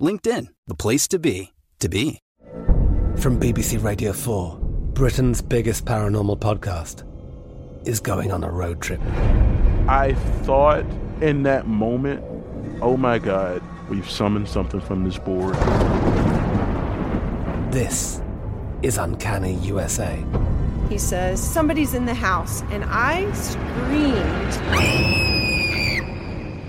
LinkedIn, the place to be, to be. From BBC Radio 4, Britain's biggest paranormal podcast is going on a road trip. I thought in that moment, oh my God, we've summoned something from this board. This is Uncanny USA. He says, Somebody's in the house, and I screamed.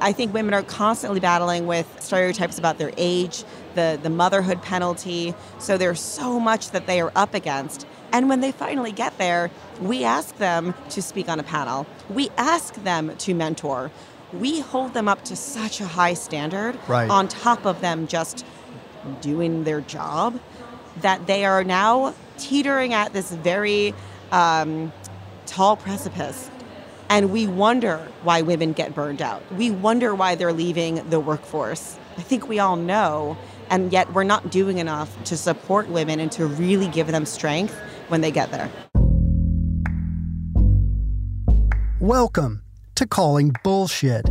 I think women are constantly battling with stereotypes about their age, the, the motherhood penalty. So there's so much that they are up against. And when they finally get there, we ask them to speak on a panel. We ask them to mentor. We hold them up to such a high standard Right. on top of them just doing their job that they are now teetering at this very um, tall precipice. And we wonder why women get burned out. We wonder why they're leaving the workforce. I think we all know, and yet we're not doing enough to support women and to really give them strength when they get there. Welcome to Calling Bullshit,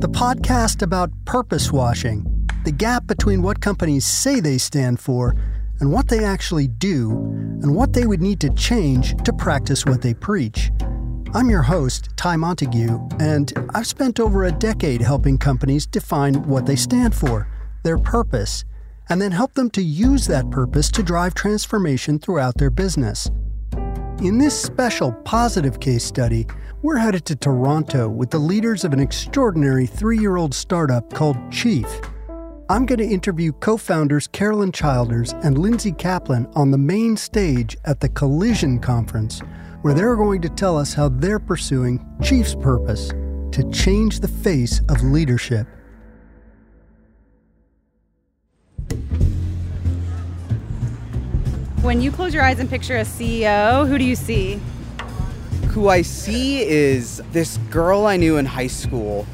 the podcast about purpose washing, the gap between what companies say they stand for and what they actually do, and what they would need to change to practice what they preach. I'm your host, Ty Montague, and I've spent over a decade helping companies define what they stand for, their purpose, and then help them to use that purpose to drive transformation throughout their business. In this special positive case study, we're headed to Toronto with the leaders of an extraordinary three year old startup called Chief. I'm going to interview co founders Carolyn Childers and Lindsay Kaplan on the main stage at the Collision Conference, where they're going to tell us how they're pursuing Chief's purpose to change the face of leadership. When you close your eyes and picture a CEO, who do you see? Who I see is this girl I knew in high school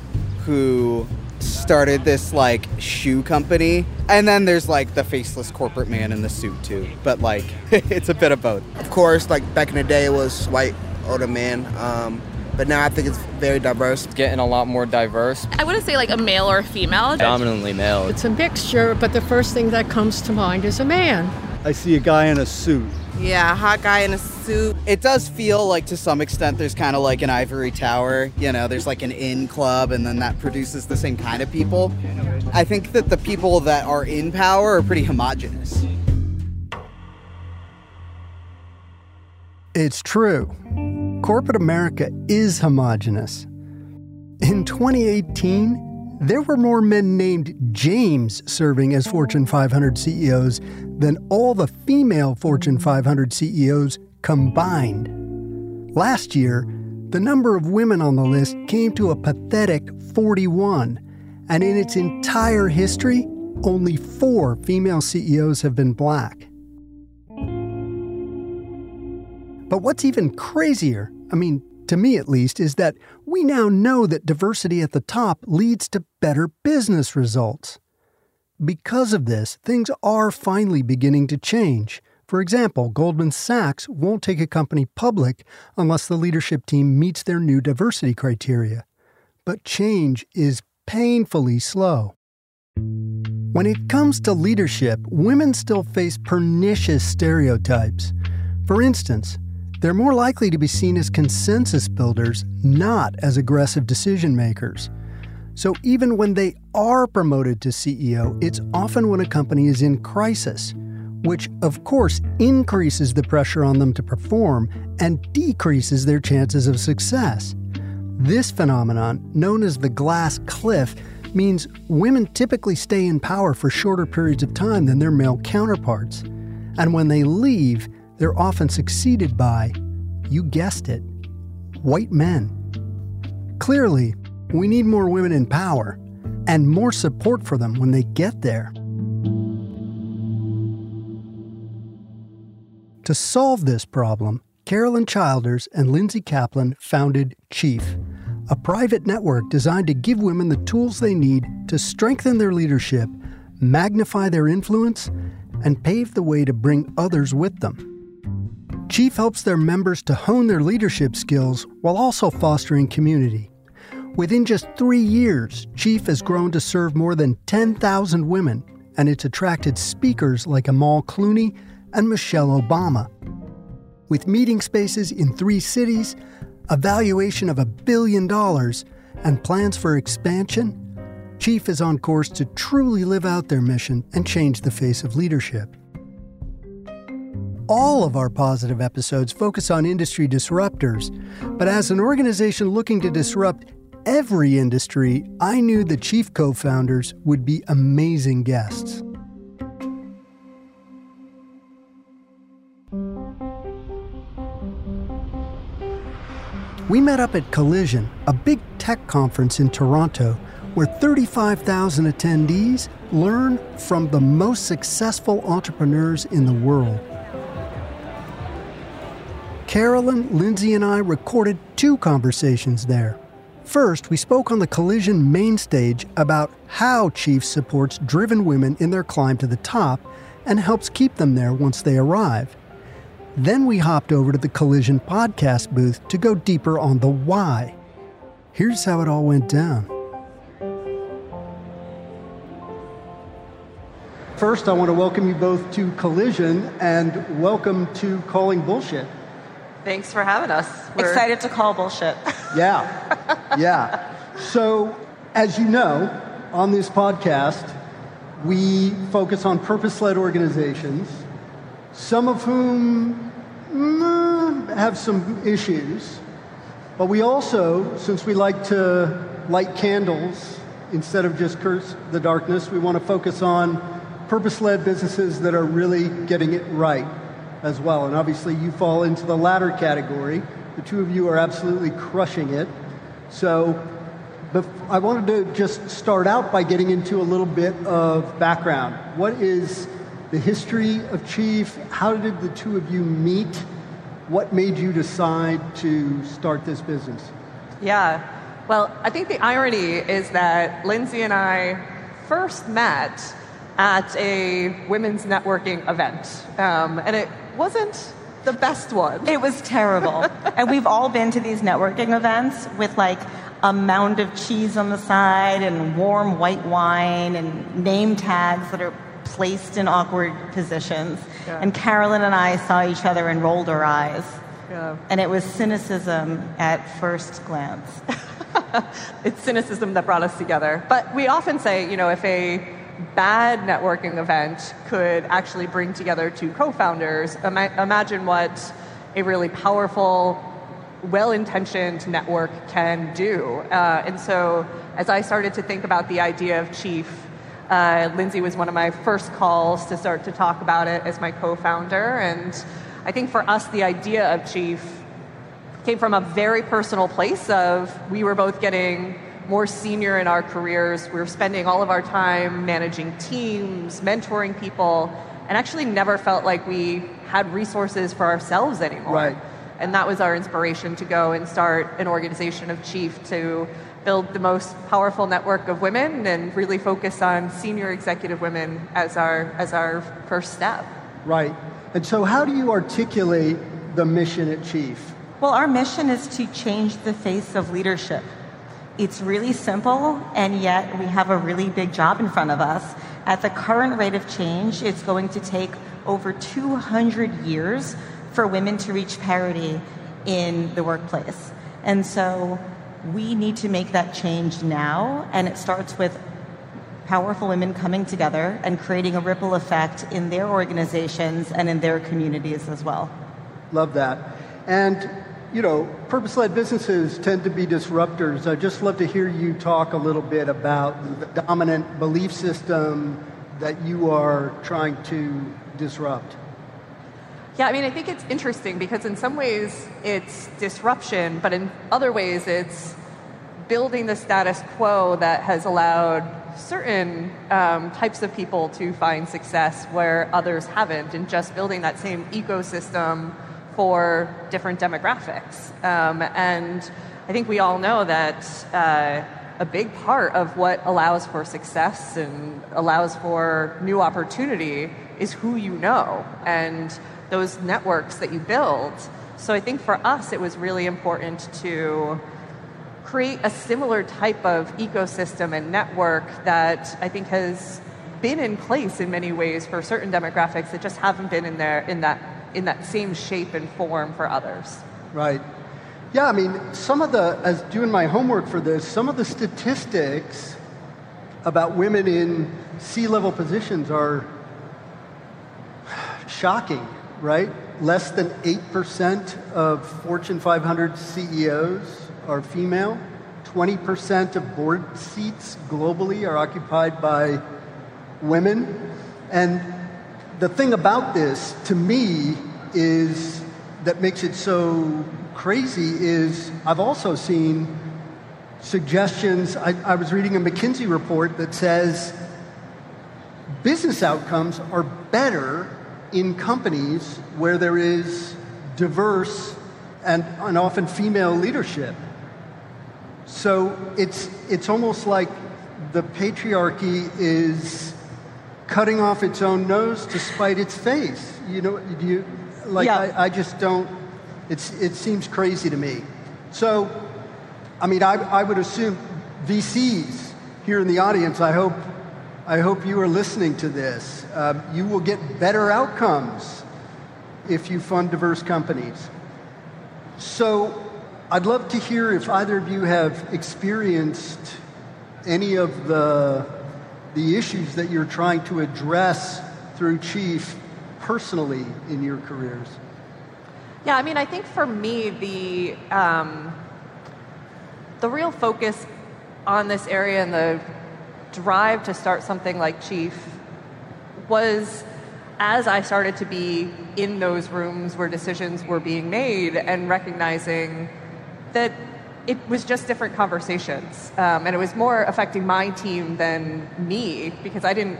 who started this like shoe company. And then there's like the faceless corporate man in the suit too. But like it's a bit of both. Of course, like back in the day, it was white older man. Um, but now I think it's very diverse. It's getting a lot more diverse. I wouldn't say like a male or a female. Dominantly male. It's a mixture, but the first thing that comes to mind is a man. I see a guy in a suit. Yeah, hot guy in a suit. It does feel like to some extent there's kind of like an ivory tower. You know, there's like an in club, and then that produces the same kind of people. I think that the people that are in power are pretty homogenous. It's true. Corporate America is homogenous. In 2018, there were more men named James serving as Fortune 500 CEOs than all the female Fortune 500 CEOs combined. Last year, the number of women on the list came to a pathetic 41, and in its entire history, only four female CEOs have been black. But what's even crazier, I mean, to me at least, is that we now know that diversity at the top leads to better business results. Because of this, things are finally beginning to change. For example, Goldman Sachs won't take a company public unless the leadership team meets their new diversity criteria. But change is painfully slow. When it comes to leadership, women still face pernicious stereotypes. For instance, they're more likely to be seen as consensus builders, not as aggressive decision makers. So even when they are promoted to CEO, it's often when a company is in crisis, which of course increases the pressure on them to perform and decreases their chances of success. This phenomenon, known as the glass cliff, means women typically stay in power for shorter periods of time than their male counterparts. And when they leave, they're often succeeded by, you guessed it, white men. Clearly, we need more women in power and more support for them when they get there. To solve this problem, Carolyn Childers and Lindsay Kaplan founded Chief, a private network designed to give women the tools they need to strengthen their leadership, magnify their influence, and pave the way to bring others with them. Chief helps their members to hone their leadership skills while also fostering community. Within just three years, Chief has grown to serve more than 10,000 women, and it's attracted speakers like Amal Clooney and Michelle Obama. With meeting spaces in three cities, a valuation of a billion dollars, and plans for expansion, Chief is on course to truly live out their mission and change the face of leadership. All of our positive episodes focus on industry disruptors, but as an organization looking to disrupt every industry, I knew the Chief co founders would be amazing guests. We met up at Collision, a big tech conference in Toronto, where 35,000 attendees learn from the most successful entrepreneurs in the world. Carolyn, Lindsay, and I recorded two conversations there. First, we spoke on the Collision main stage about how Chief supports driven women in their climb to the top and helps keep them there once they arrive. Then we hopped over to the Collision podcast booth to go deeper on the why. Here's how it all went down. First, I want to welcome you both to Collision and welcome to Calling Bullshit. Thanks for having us. We're excited to call bullshit. Yeah. Yeah. So, as you know, on this podcast, we focus on purpose led organizations, some of whom mm, have some issues. But we also, since we like to light candles instead of just curse the darkness, we want to focus on purpose led businesses that are really getting it right as well. And obviously, you fall into the latter category. The two of you are absolutely crushing it. So, I wanted to just start out by getting into a little bit of background. What is the history of Chief? How did the two of you meet? What made you decide to start this business? Yeah. Well, I think the irony is that Lindsay and I first met at a women's networking event, um, and it wasn't the best one. It was terrible. and we've all been to these networking events with like a mound of cheese on the side and warm white wine and name tags that are placed in awkward positions. Yeah. And Carolyn and I saw each other and rolled our eyes. Yeah. And it was cynicism at first glance. it's cynicism that brought us together. But we often say, you know, if a bad networking event could actually bring together two co founders, ima- imagine what a really powerful, well intentioned network can do. Uh, and so, as I started to think about the idea of Chief, uh, Lindsay was one of my first calls to start to talk about it as my co founder. And I think for us, the idea of Chief came from a very personal place of we were both getting more senior in our careers. We were spending all of our time managing teams, mentoring people, and actually never felt like we had resources for ourselves anymore. Right. And that was our inspiration to go and start an organization of Chief to build the most powerful network of women and really focus on senior executive women as our as our first step. Right. And so, how do you articulate the mission at Chief? Well, our mission is to change the face of leadership. It's really simple, and yet we have a really big job in front of us. At the current rate of change, it's going to take over 200 years for women to reach parity in the workplace. And so we need to make that change now, and it starts with powerful women coming together and creating a ripple effect in their organizations and in their communities as well. Love that. And, you know, purpose led businesses tend to be disruptors. I'd just love to hear you talk a little bit about the dominant belief system that you are trying to disrupt. Yeah, I mean, I think it's interesting because in some ways it's disruption, but in other ways it's building the status quo that has allowed certain um, types of people to find success where others haven't, and just building that same ecosystem for different demographics. Um, and I think we all know that uh, a big part of what allows for success and allows for new opportunity is who you know and those networks that you build. So I think for us, it was really important to create a similar type of ecosystem and network that I think has been in place in many ways for certain demographics that just haven't been in there in that in that same shape and form for others. Right. Yeah, I mean, some of the, as doing my homework for this, some of the statistics about women in C level positions are shocking, right? Less than 8% of Fortune 500 CEOs are female. 20% of board seats globally are occupied by women. And the thing about this, to me, is that makes it so crazy is I've also seen suggestions. I, I, was reading a McKinsey report that says business outcomes are better in companies where there is diverse and, and often female leadership. So it's, it's almost like the patriarchy is cutting off its own nose to spite its face. You know, you, like, Yeah. I, I just don't, it's, it seems crazy to me. So, I mean, I, I would assume VCs here in the audience, I hope, I hope you are listening to this. Um, you will get better outcomes if you fund diverse companies. So, I'd love to hear if either of you have experienced any of the, the issues that you're trying to address through Chief personally in your careers. Yeah, I mean, I think for me, the um, the real focus on this area and the drive to start something like Chief was as I started to be in those rooms where decisions were being made and recognizing that it was just different conversations. Um, and it was more affecting my team than me because I didn't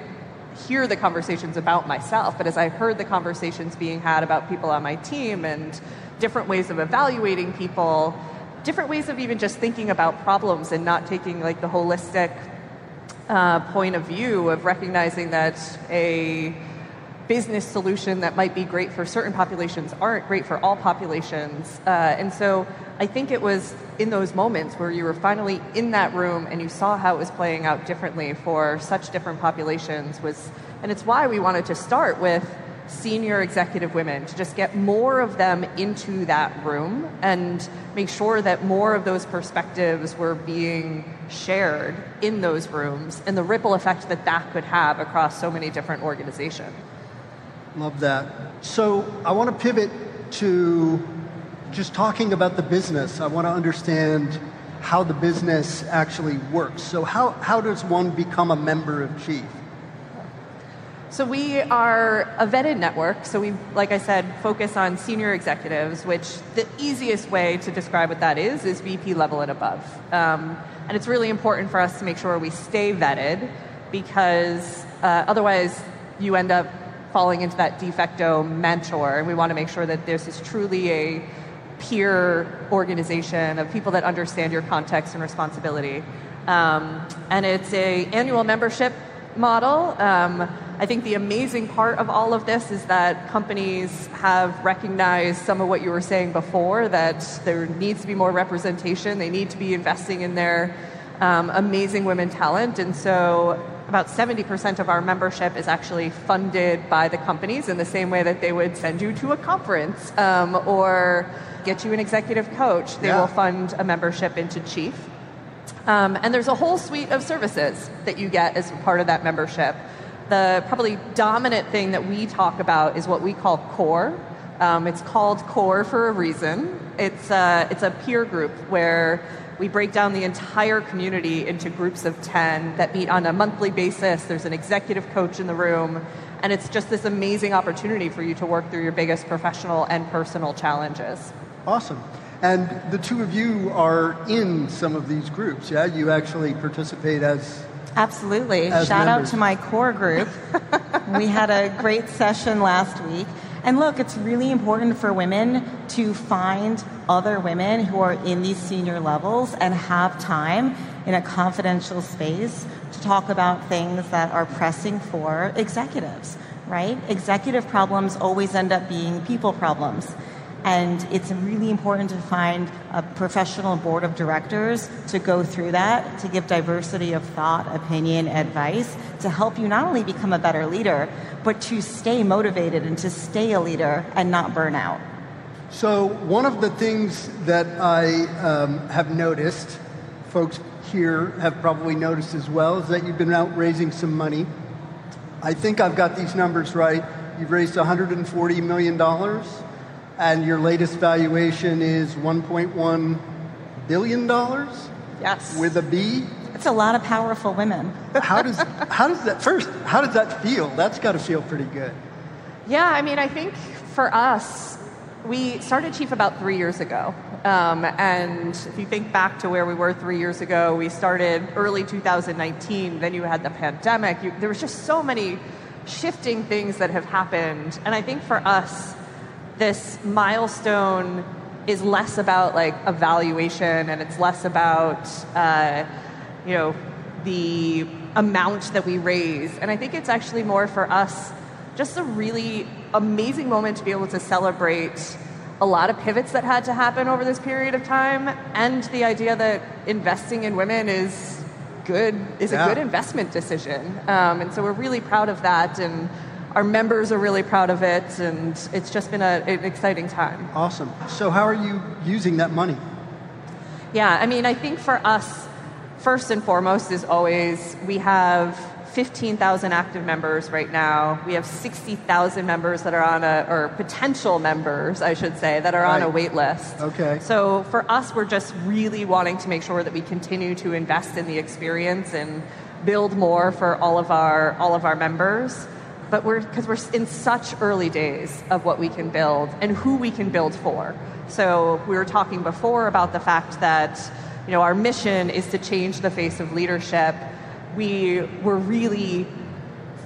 hear the conversations about myself, but as I heard the conversations being had about people on my team and different ways of evaluating people, different ways of even just thinking about problems and not taking like the holistic uh, point of view of recognizing that a business solution that might be great for certain populations aren't great for all populations. Uh, and so I think it was in those moments where you were finally in that room and you saw how it was playing out differently for such different populations was and it's why we wanted to start with senior executive women to just get more of them into that room and make sure that more of those perspectives were being shared in those rooms and the ripple effect that that could have across so many different organizations. Love that. So I want to pivot to just talking about the business. I want to understand how the business actually works. So how, how does one become a member of Chief? So we are a vetted network. So we, like I said, focus on senior executives, which the easiest way to describe what that is is VP level and above. Um, and it's really important for us to make sure we stay vetted because uh, otherwise you end up falling into that de facto mentor. And we want to make sure that this is truly a peer organization of people that understand your context and responsibility. Um, and it's a annual membership model. Um, I think the amazing part of all of this is that companies have recognized some of what you were saying before that there needs to be more representation. They need to be investing in their um, amazing women talent. And so about 70% of our membership is actually funded by the companies in the same way that they would send you to a conference um, or get you an executive coach. They yeah. will fund a membership into Chief. Um, and there's a whole suite of services that you get as part of that membership the probably dominant thing that we talk about is what we call core. Um, it's called core for a reason. It's a, it's a peer group where we break down the entire community into groups of 10 that meet on a monthly basis. There's an executive coach in the room, and it's just this amazing opportunity for you to work through your biggest professional and personal challenges. Awesome. And the two of you are in some of these groups, yeah? You actually participate as Absolutely. Shout members. out to my core group. we had a great session last week. And look, it's really important for women to find other women who are in these senior levels and have time in a confidential space to talk about things that are pressing for executives, right? Executive problems always end up being people problems. And it's really important to find a professional board of directors to go through that, to give diversity of thought, opinion, advice, to help you not only become a better leader, but to stay motivated and to stay a leader and not burn out. So, one of the things that I um, have noticed, folks here have probably noticed as well, is that you've been out raising some money. I think I've got these numbers right. You've raised $140 million and your latest valuation is 1.1 billion dollars. Yes. With a B. It's a lot of powerful women. how does how does that first? How does that feel? That's got to feel pretty good. Yeah, I mean, I think for us, we started Chief about three years ago. Um, and if you think back to where we were three years ago, we started early 2019. Then you had the pandemic. You, there was just so many shifting things that have happened. And I think for us, this milestone is less about like evaluation and it's less about uh, you know the amount that we raise and i think it's actually more for us just a really amazing moment to be able to celebrate a lot of pivots that had to happen over this period of time and the idea that investing in women is good is yeah. a good investment decision um, and so we're really proud of that and our members are really proud of it, and it's just been a, an exciting time. Awesome. So, how are you using that money? Yeah, I mean, I think for us, first and foremost is always we have 15,000 active members right now. We have 60,000 members that are on a, or potential members, I should say, that are right. on a wait list. Okay. So for us, we're just really wanting to make sure that we continue to invest in the experience and build more for all of our all of our members but we're because we're in such early days of what we can build and who we can build for. So we were talking before about the fact that you know our mission is to change the face of leadership. We were really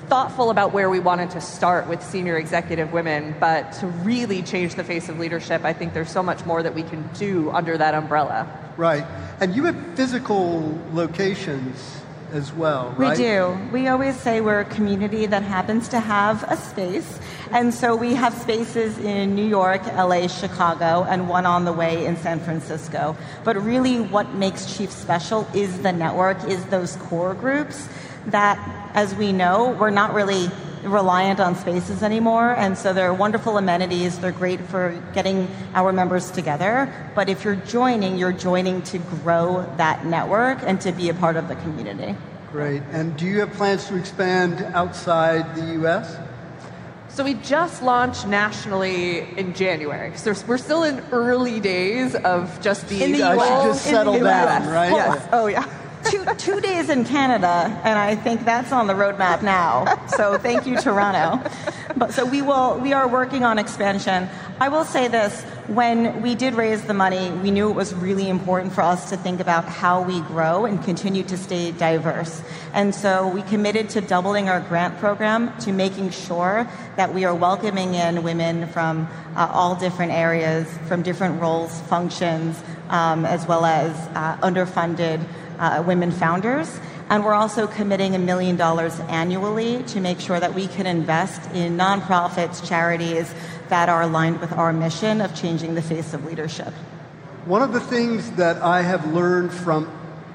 thoughtful about where we wanted to start with senior executive women, but to really change the face of leadership, I think there's so much more that we can do under that umbrella. Right. And you have physical locations as well, We do. We always say we're a community that happens to have a space. And so we have spaces in New York, LA, Chicago, and one on the way in San Francisco. But really, what makes Chief special is the network, is those core groups that, as we know, we're not really reliant on spaces anymore. And so they're wonderful amenities. They're great for getting our members together. But if you're joining, you're joining to grow that network and to be a part of the community. Great. And do you have plans to expand outside the U.S.? So we just launched nationally in January. So we're still in early days of just being In the I US. should just In the down, US. right? Yes. Oh, yeah. Two, two days in Canada, and I think that's on the roadmap now. So thank you, Toronto. But so we will. We are working on expansion. I will say this: when we did raise the money, we knew it was really important for us to think about how we grow and continue to stay diverse. And so we committed to doubling our grant program to making sure that we are welcoming in women from uh, all different areas, from different roles, functions, um, as well as uh, underfunded uh, women founders. And we're also committing a million dollars annually to make sure that we can invest in nonprofits, charities that are aligned with our mission of changing the face of leadership. One of the things that I have learned from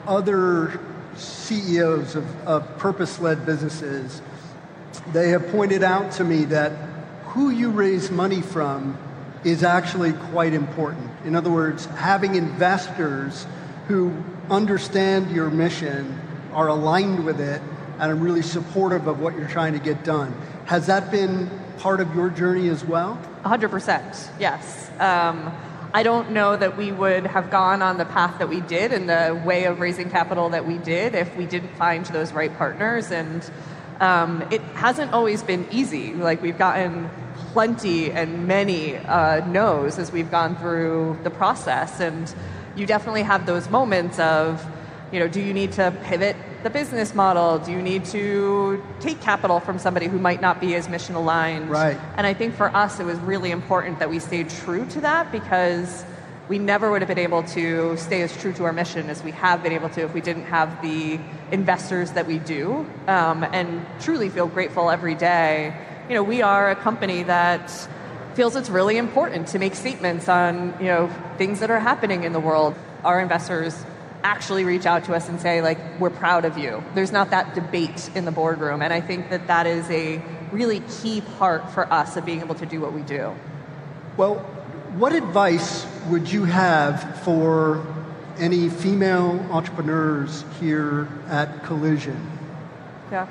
other CEOs of, of purpose led businesses, they have pointed out to me that who you raise money from is actually quite important. In other words, having investors who understand your mission, are aligned with it, and are really supportive of what you're trying to get done. Has that been part of your journey as well? 100%, yes. Um, I don't know that we would have gone on the path that we did and the way of raising capital that we did if we didn't find those right partners. And um, it hasn't always been easy. Like, we've gotten plenty and many uh, no's as we've gone through the process. And you definitely have those moments of, you know, do you need to pivot the business model? Do you need to take capital from somebody who might not be as mission aligned? Right. And I think for us, it was really important that we stayed true to that because we never would have been able to stay as true to our mission as we have been able to if we didn't have the investors that we do um, and truly feel grateful every day. You know, we are a company that feels it's really important to make statements on, you know, things that are happening in the world. Our investors actually reach out to us and say like we're proud of you there's not that debate in the boardroom and i think that that is a really key part for us of being able to do what we do Well, what advice would you have for any female entrepreneurs here at Collision? yeah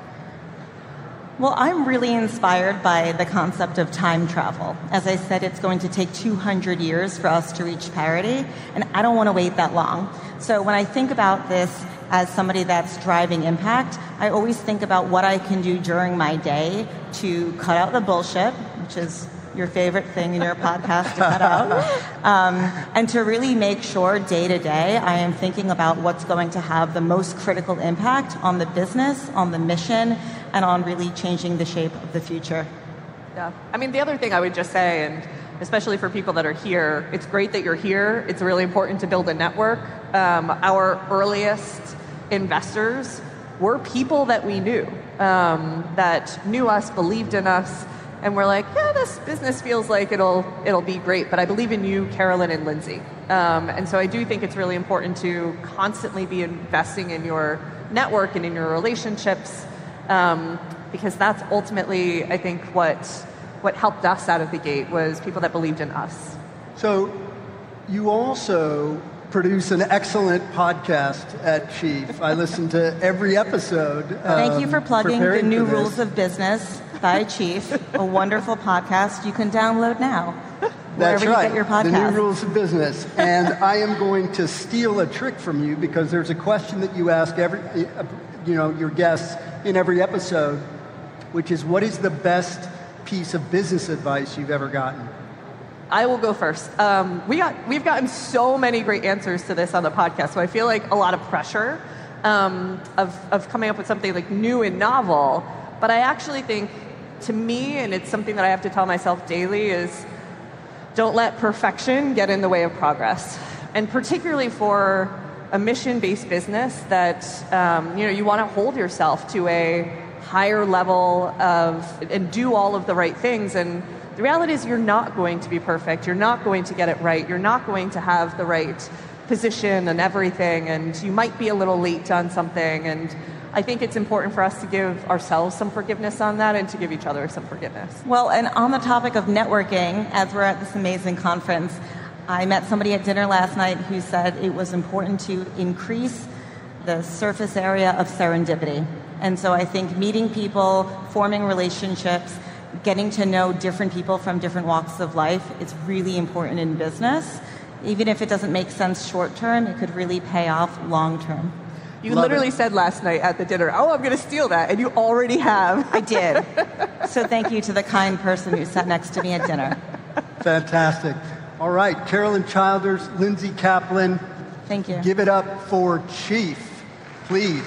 Well, I'm really inspired by the concept of time travel. As I said, it's going to take 200 years for us to reach parity, and I don't want to wait that long. So when I think about this as somebody that's driving impact, I always think about what I can do during my day to cut out the bullshit, which is your favorite thing in your podcast to cut out, um, and to really make sure day to day I am thinking about what's going to have the most critical impact on the business, on the mission, and on really changing the shape of the future. Yeah. I mean, the other thing I would just say, and especially for people that are here, it's great that you're here. It's really important to build a network. Um, our earliest investors were people that we knew, um, that knew us, believed in us, and we're like, yeah, this business feels like it'll it'll be great, but I believe in you, Carolyn and Lindsay. Um, and so I do think it's really important to constantly be investing in your network and in your relationships, um, because that's ultimately, I think, what what helped us out of the gate was people that believed in us. So, you also produce an excellent podcast at Chief. I listen to every episode. Thank you um, for plugging the new rules of business by Chief, a wonderful podcast you can download now. That's wherever you right. get your The new rules of business. and I am going to steal a trick from you because there's a question that you ask every, uh, you know, your guests in every episode, which is, what is the best piece of business advice you've ever gotten? I will go first. Um, we got, we've gotten so many great answers to this on the podcast, so I feel like a lot of pressure um, of, of coming up with something like new and novel. But I actually think, to me, and it's something that I have to tell myself daily, is don't let perfection get in the way of progress. And particularly for a mission-based business that um, you know you want to hold yourself to a higher level of and do all of the right things. And the reality is you're not going to be perfect. You're not going to get it right. You're not going to have the right position and everything. And you might be a little late on something. And I think it's important for us to give ourselves some forgiveness on that and to give each other some forgiveness. Well, and on the topic of networking, as we're at this amazing conference, I met somebody at dinner last night who said it was important to increase the surface area of serendipity. And so I think meeting people, forming relationships, getting to know different people from different walks of life is really important in business. Even if it doesn't make sense short term, it could really pay off long term. You Love literally it. said last night at the dinner, "Oh, I'm going to steal that," and you already have. I did. so thank you to the kind person who sat next to me at dinner. Fantastic. All right, Carolyn Childers, Lindsay Kaplan. Thank you. Give it up for Chief, please.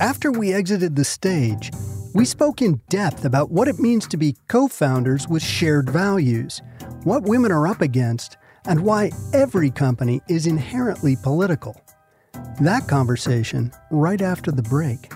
After we exited the stage, we spoke in depth about what it means to be co founders with shared values, what women are up against, and why every company is inherently political. That conversation right after the break.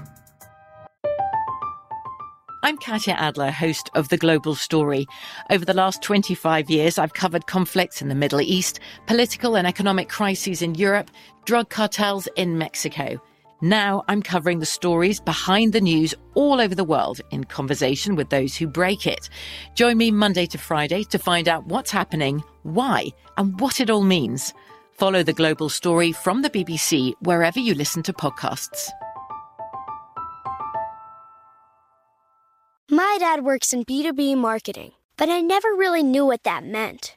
I'm Katya Adler, host of The Global Story. Over the last 25 years, I've covered conflicts in the Middle East, political and economic crises in Europe, drug cartels in Mexico. Now I'm covering the stories behind the news all over the world in conversation with those who break it. Join me Monday to Friday to find out what's happening, why, and what it all means. Follow the global story from the BBC wherever you listen to podcasts. My dad works in B2B marketing, but I never really knew what that meant.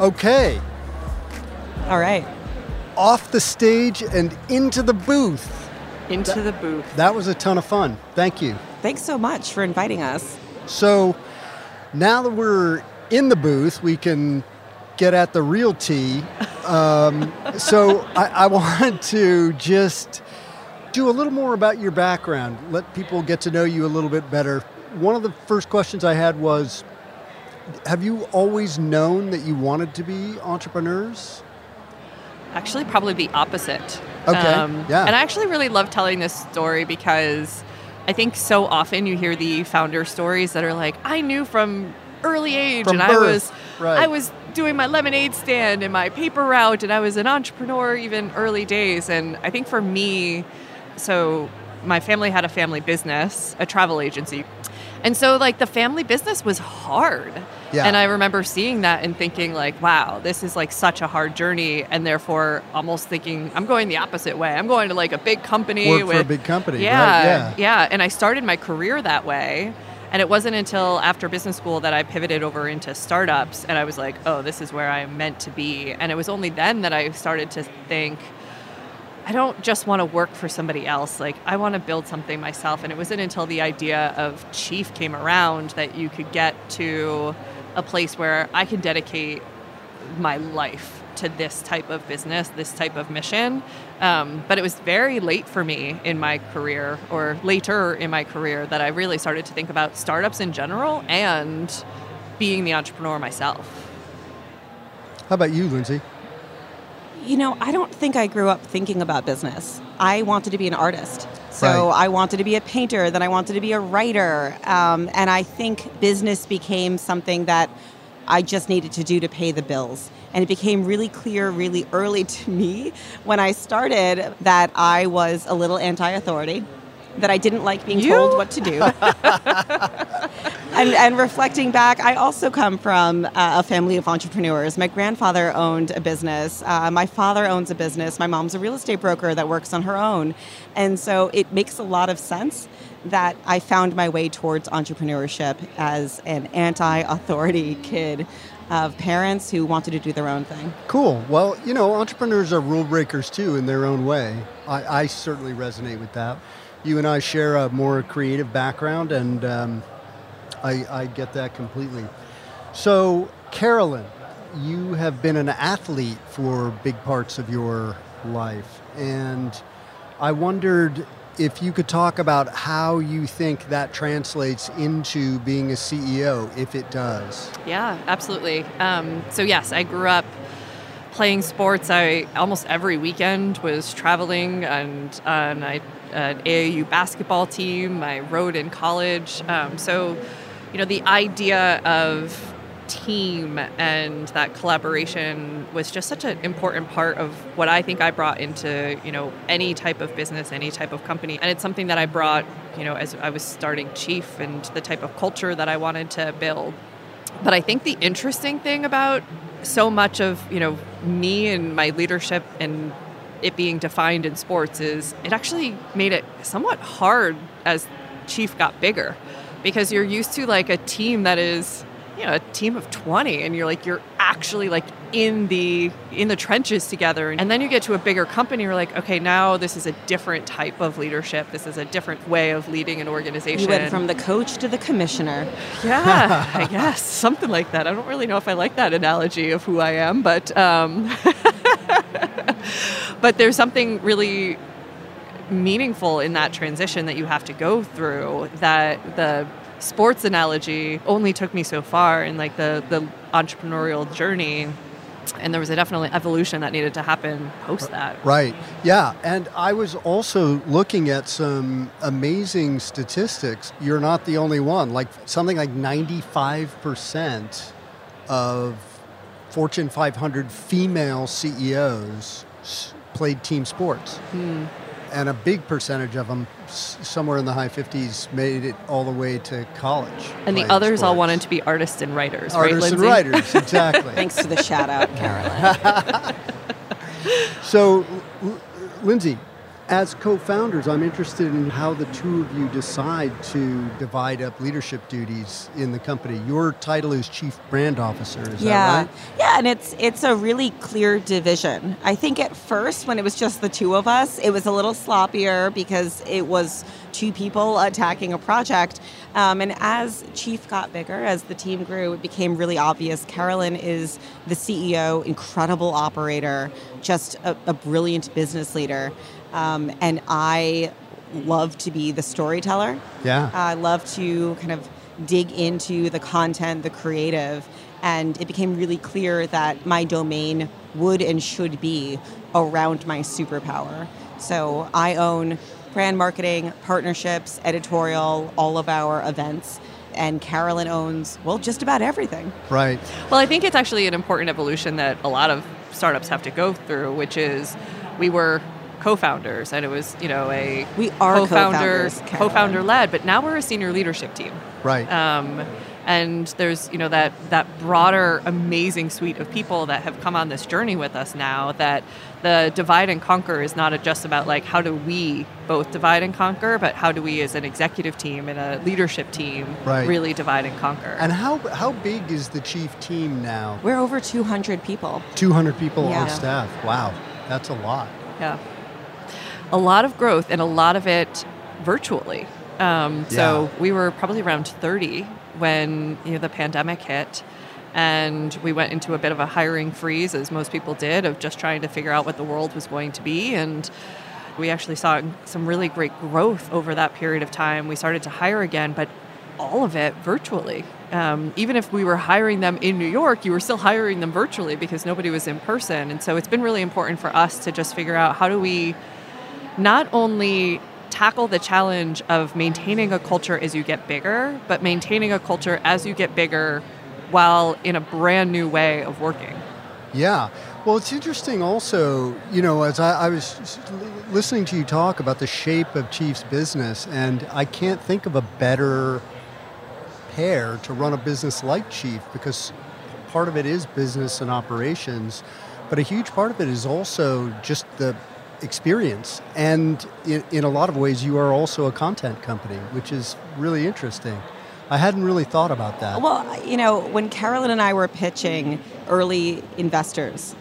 Okay. All right. Off the stage and into the booth. Into the booth. That was a ton of fun. Thank you. Thanks so much for inviting us. So now that we're in the booth, we can get at the real tea. Um, so I, I wanted to just do a little more about your background, let people get to know you a little bit better. One of the first questions I had was Have you always known that you wanted to be entrepreneurs? Actually, probably the opposite. Um, Okay, yeah. And I actually really love telling this story because I think so often you hear the founder stories that are like, I knew from early age From and I was right. I was doing my lemonade stand and my paper route and I was an entrepreneur even early days. And I think for me, so my family had a family business, a travel agency. And so like the family business was hard. Yeah. And I remember seeing that and thinking like, wow, this is like such a hard journey and therefore almost thinking I'm going the opposite way. I'm going to like a big company Work for a big company, right? Yeah. Yeah. Yeah, and I started my career that way. And it wasn't until after business school that I pivoted over into startups and I was like, oh, this is where I'm meant to be. And it was only then that I started to think I don't just want to work for somebody else. Like, I want to build something myself. And it wasn't until the idea of Chief came around that you could get to a place where I can dedicate my life to this type of business, this type of mission. Um, but it was very late for me in my career, or later in my career, that I really started to think about startups in general and being the entrepreneur myself. How about you, Lindsay? You know, I don't think I grew up thinking about business. I wanted to be an artist. So Right. I wanted to be a painter, then I wanted to be a writer. Um, and I think business became something that I just needed to do to pay the bills. And it became really clear really early to me when I started that I was a little anti authority, that I didn't like being told what to do. and, and reflecting back, I also come from uh, a family of entrepreneurs. My grandfather owned a business. Uh, my father owns a business. My mom's a real estate broker that works on her own. And so it makes a lot of sense that I found my way towards entrepreneurship as an anti authority kid of parents who wanted to do their own thing. Cool. Well, you know, entrepreneurs are rule breakers too in their own way. I, I certainly resonate with that. You and I share a more creative background, and um, I, I get that completely. So, Carolyn, you have been an athlete for big parts of your life, and I wondered if you could talk about how you think that translates into being a CEO, if it does. Yeah, absolutely. Um, so yes, I grew up playing sports. I almost every weekend was traveling, and and I an AAU basketball team. I rode in college. Um, so, you know, the idea of team and that collaboration was just such an important part of what I think I brought into, you know, any type of business, any type of company. And it's something that I brought, you know, as I was starting Chief and the type of culture that I wanted to build. But I think the interesting thing about so much of, you know, me and my leadership and it being defined in sports is it actually made it somewhat hard as Chief got bigger because you're used to like a team that is you know a team of 20 and you're like you're actually like in the in the trenches together. And then you get to a bigger company you're like okay now this is a different type of leadership. This is a different way of leading an organization You went from the coach to the commissioner. yeah i guess. Something like that. I don't really know if i like that analogy of who i am but um, but there's something really meaningful in that transition that you have to go through that the sports analogy only took me so far in like the the entrepreneurial journey and there was a definitely evolution that needed to happen post that Right. Yeah. And I was also looking at some amazing statistics. You're not the only one. Like something like 95% of Fortune 500 female CEOs played team sports. Hmm. And a big percentage of them, s- somewhere in the high 50s, made it all the way to college. and the playing others all wanted to be artists and writers Artists right and writers, exactly. Thanks to the shout out, Carolyn. So, L- Lindsay, as co-founders, I'm interested in how the two of you decide to divide up leadership duties in the company. Your title is Chief Brand Officer, is yeah, that right? yeah, and it's it's a really clear division. I think at first, when it was just the two of us, it was a little sloppier because it was two people attacking a project. Um, and as Chief got bigger, as the team grew, it became really obvious. Carolyn is the CEO, incredible operator, just a, a brilliant business leader, um, and I love to be the storyteller. Yeah. I love to kind of dig into the content, the creative, and it became really clear that my domain would and should be around my superpower. So I own brand marketing, partnerships, editorial, all of our events, and Carolyn owns, well, just about everything. Right. Well, I think it's actually an important evolution that a lot of startups have to go through, which is we were co-founders and it was, you know, a We are co-founder co-founders, Carolyn. co-founder led, but now we're a senior leadership team. Right. Um, and there's you know that that broader amazing suite of people that have come on this journey with us now that the divide and conquer is not just about like how do we both divide and conquer but how do we as an executive team and a leadership team Right. really divide and conquer And how how big is the chief team now? We're over 200 people. 200 people Yeah. on staff. Wow, that's a lot. Yeah. A lot of growth and a lot of it virtually. Um, so we were probably around 30 when you know the pandemic hit and we went into a bit of a hiring freeze as most people did of just trying to figure out what the world was going to be and we actually saw some really great growth over that period of time. We started to hire again, but all of it virtually. Um, even if we were hiring them in New York, you were still hiring them virtually because nobody was in person. And so it's been really important for us to just figure out how do we not only tackle the challenge of maintaining a culture as you get bigger, but maintaining a culture as you get bigger while in a brand new way of working. Yeah. Well, it's interesting also, you know, as I, I was listening to you talk about the shape of Chief's business, and I can't think of a better pair to run a business like Chief because part of it is business and operations, but a huge part of it is also just the experience. And in, in a lot of ways, you are also a content company, which is really interesting. I hadn't really thought about that. Well, you know, when Carolyn and I were pitching early investors,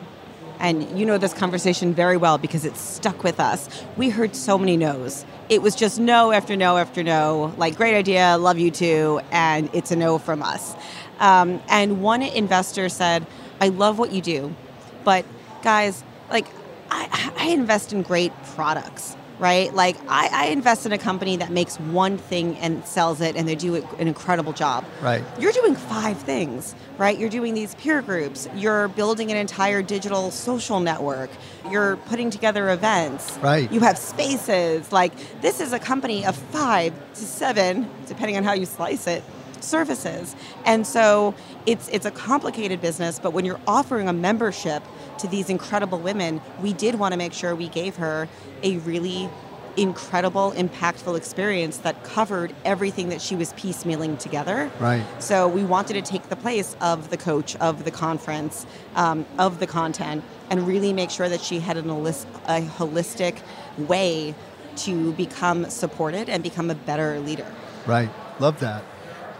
and you know this conversation very well because it's stuck with us, we heard so many no's. It was just no after no after no, like, great idea, love you too, and it's a no from us. Um, and one investor said, I love what you do, but guys, like, I, I invest in great products, right? Like, I, I invest in a company that makes one thing and sells it, and they do an incredible job. Right. You're doing five things, right? You're doing these peer groups, you're building an entire digital social network, you're putting together events, Right. You have spaces. Like, this is a company of five to seven, depending on how you slice it. Services, and so it's it's a complicated business. But when you're offering a membership to these incredible women, we did want to make sure we gave her a really incredible, impactful experience that covered everything that she was piecemealing together. Right. So we wanted to take the place of the coach, of the conference, um, of the content, and really make sure that she had an a holistic way to become supported and become a better leader. Right. Love that.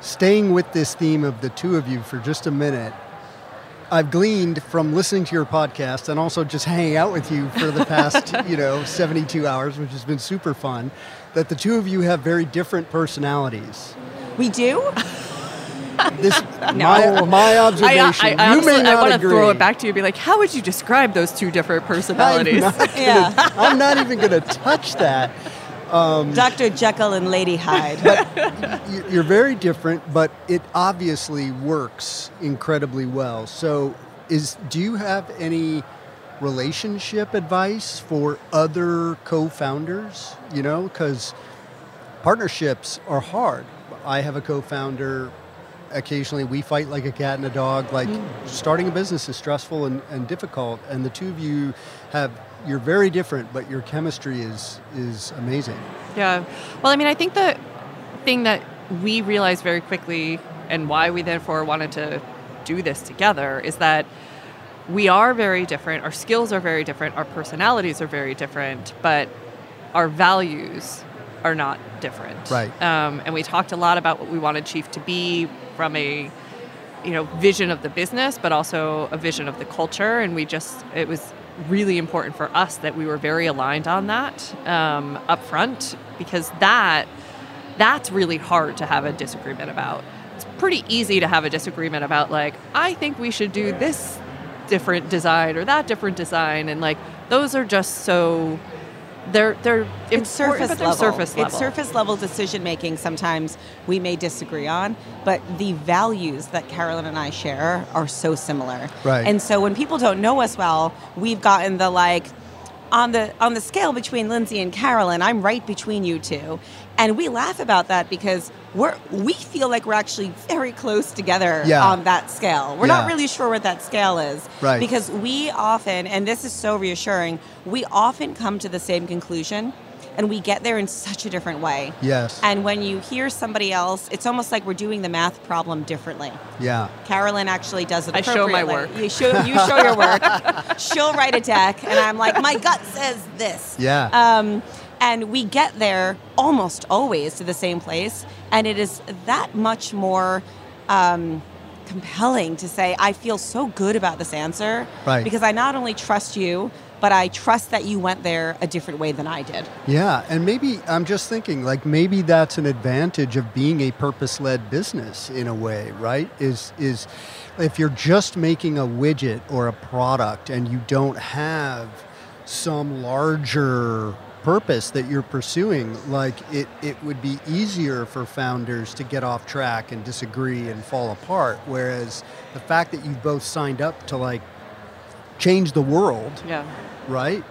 Staying with this theme of the two of you for just a minute, I've gleaned from listening to your podcast and also just hanging out with you for the past, you know, 72 hours, which has been super fun, that the two of you have very different personalities. We do? This my, my observation. I, I, I, you may not I want to throw it back to you and be like, how would you describe those two different personalities? I'm not, gonna, I'm not even going to touch that. Um, Dr. Jekyll and Lady Hyde. you- you're very different, but it obviously works incredibly well. So, is do you have any relationship advice for other co-founders? You know, because partnerships are hard. I have a co-founder. Occasionally, we fight like a cat and a dog. Like starting a business is stressful and, and difficult, and the two of you have you're very different, but your chemistry is is amazing. Yeah. Well, I mean, I think the thing that we realized very quickly and why we therefore wanted to do this together is that we are very different, our skills are very different, our personalities are very different, but our values are not different. Right. Um, and we talked a lot about what we wanted Chief to be from a you know vision of the business but also a vision of the culture and we just it was really important for us that we were very aligned on that um, up front because that that's really hard to have a disagreement about. It's pretty easy to have a disagreement about like i think we should do this different design or that different design and like those are just so they're they're It's surface but they're level. surface level It's surface level decision making. Sometimes we may disagree on, but the values that Carolyn and I share are so similar. Right. And so when people don't know us well, we've gotten the like on the on the scale between Lindsay and Carolyn, I'm right between you two. And we laugh about that because we're we feel like we're actually very close together Yeah. on that scale. We're not really sure what that scale is. Right. Because we often, and this is so reassuring, we often come to the same conclusion and we get there in such a different way. Yes. And when you hear somebody else, it's almost like we're doing the math problem differently. Yeah. Carolyn actually does it I show my work. You show you show your work. She'll write a deck, and I'm like, my gut says this. Yeah. Um, and we get there almost always to the same place, and it is that much more um, compelling to say, I feel so good about this answer Right. because I not only trust you, but I trust that you went there a different way than I did. Yeah, and maybe I'm just thinking like maybe that's an advantage of being a purpose-led business in a way, right? Is is if you're just making a widget or a product and you don't have some larger purpose that you're pursuing, like it, it would be easier for founders to get off track and disagree and fall apart. Whereas the fact that you both signed up to like change the world, yeah right?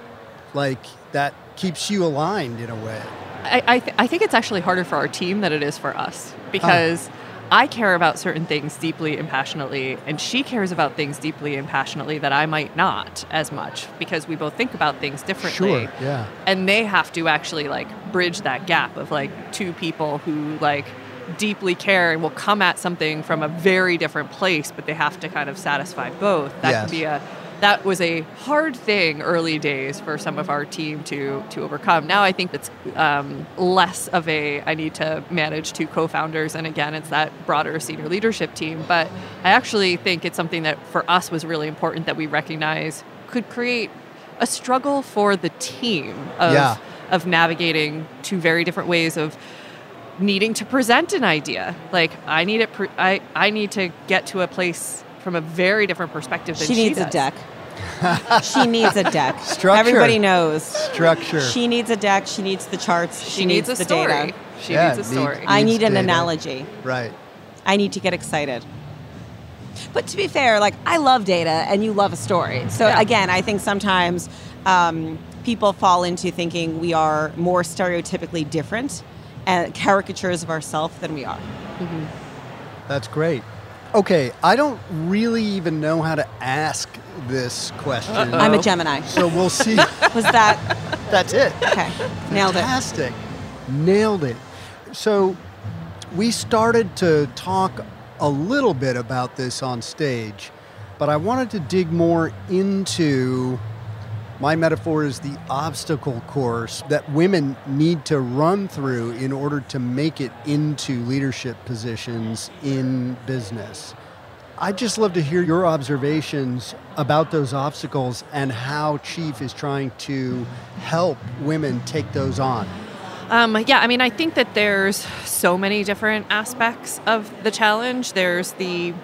Like that keeps you aligned in a way. I, I, th- I think it's actually harder for our team than it is for us because I care about certain things deeply and passionately, and she cares about things deeply and passionately that I might not as much because we both think about things differently. Sure, yeah. And they have to actually like bridge that gap of like two people who like deeply care and will come at something from a very different place, but they have to kind of satisfy both. That Yes. can be a that was a hard thing early days for some of our team to to overcome. Now I think it's um, less of a I need to manage two co-founders, and again, it's that broader senior leadership team. But I actually think it's something that for us was really important that we recognize could create a struggle for the team of Yeah. of navigating two very different ways of needing to present an idea. Like I need it. Pre- I I need to get to a place from a very different perspective than She needs a does. deck. she needs a deck. Structure. Everybody knows. Structure. She needs a deck. She needs the charts. She, She needs a the story. data. She Yeah, needs a story. needs- story. I need an data. analogy. Right. I need to get excited. But to be fair, like I love data and you love a story. So Yeah. again, I think sometimes um, people fall into thinking we are more stereotypically different and caricatures of ourselves than we are. That's great. Okay, I don't really even know how to ask this question. I'm a Gemini. So we'll see. Was that That's it. okay? Nailed it. Fantastic. Nailed it. So we started to talk a little bit about this on stage, but I wanted to dig more into my metaphor is the obstacle course that women need to run through in order to make it into leadership positions in business. I'd just love to hear your observations about those obstacles and how Chief is trying to help women take those on. Um, yeah, I mean, I think that there's so many different aspects of the challenge. There's the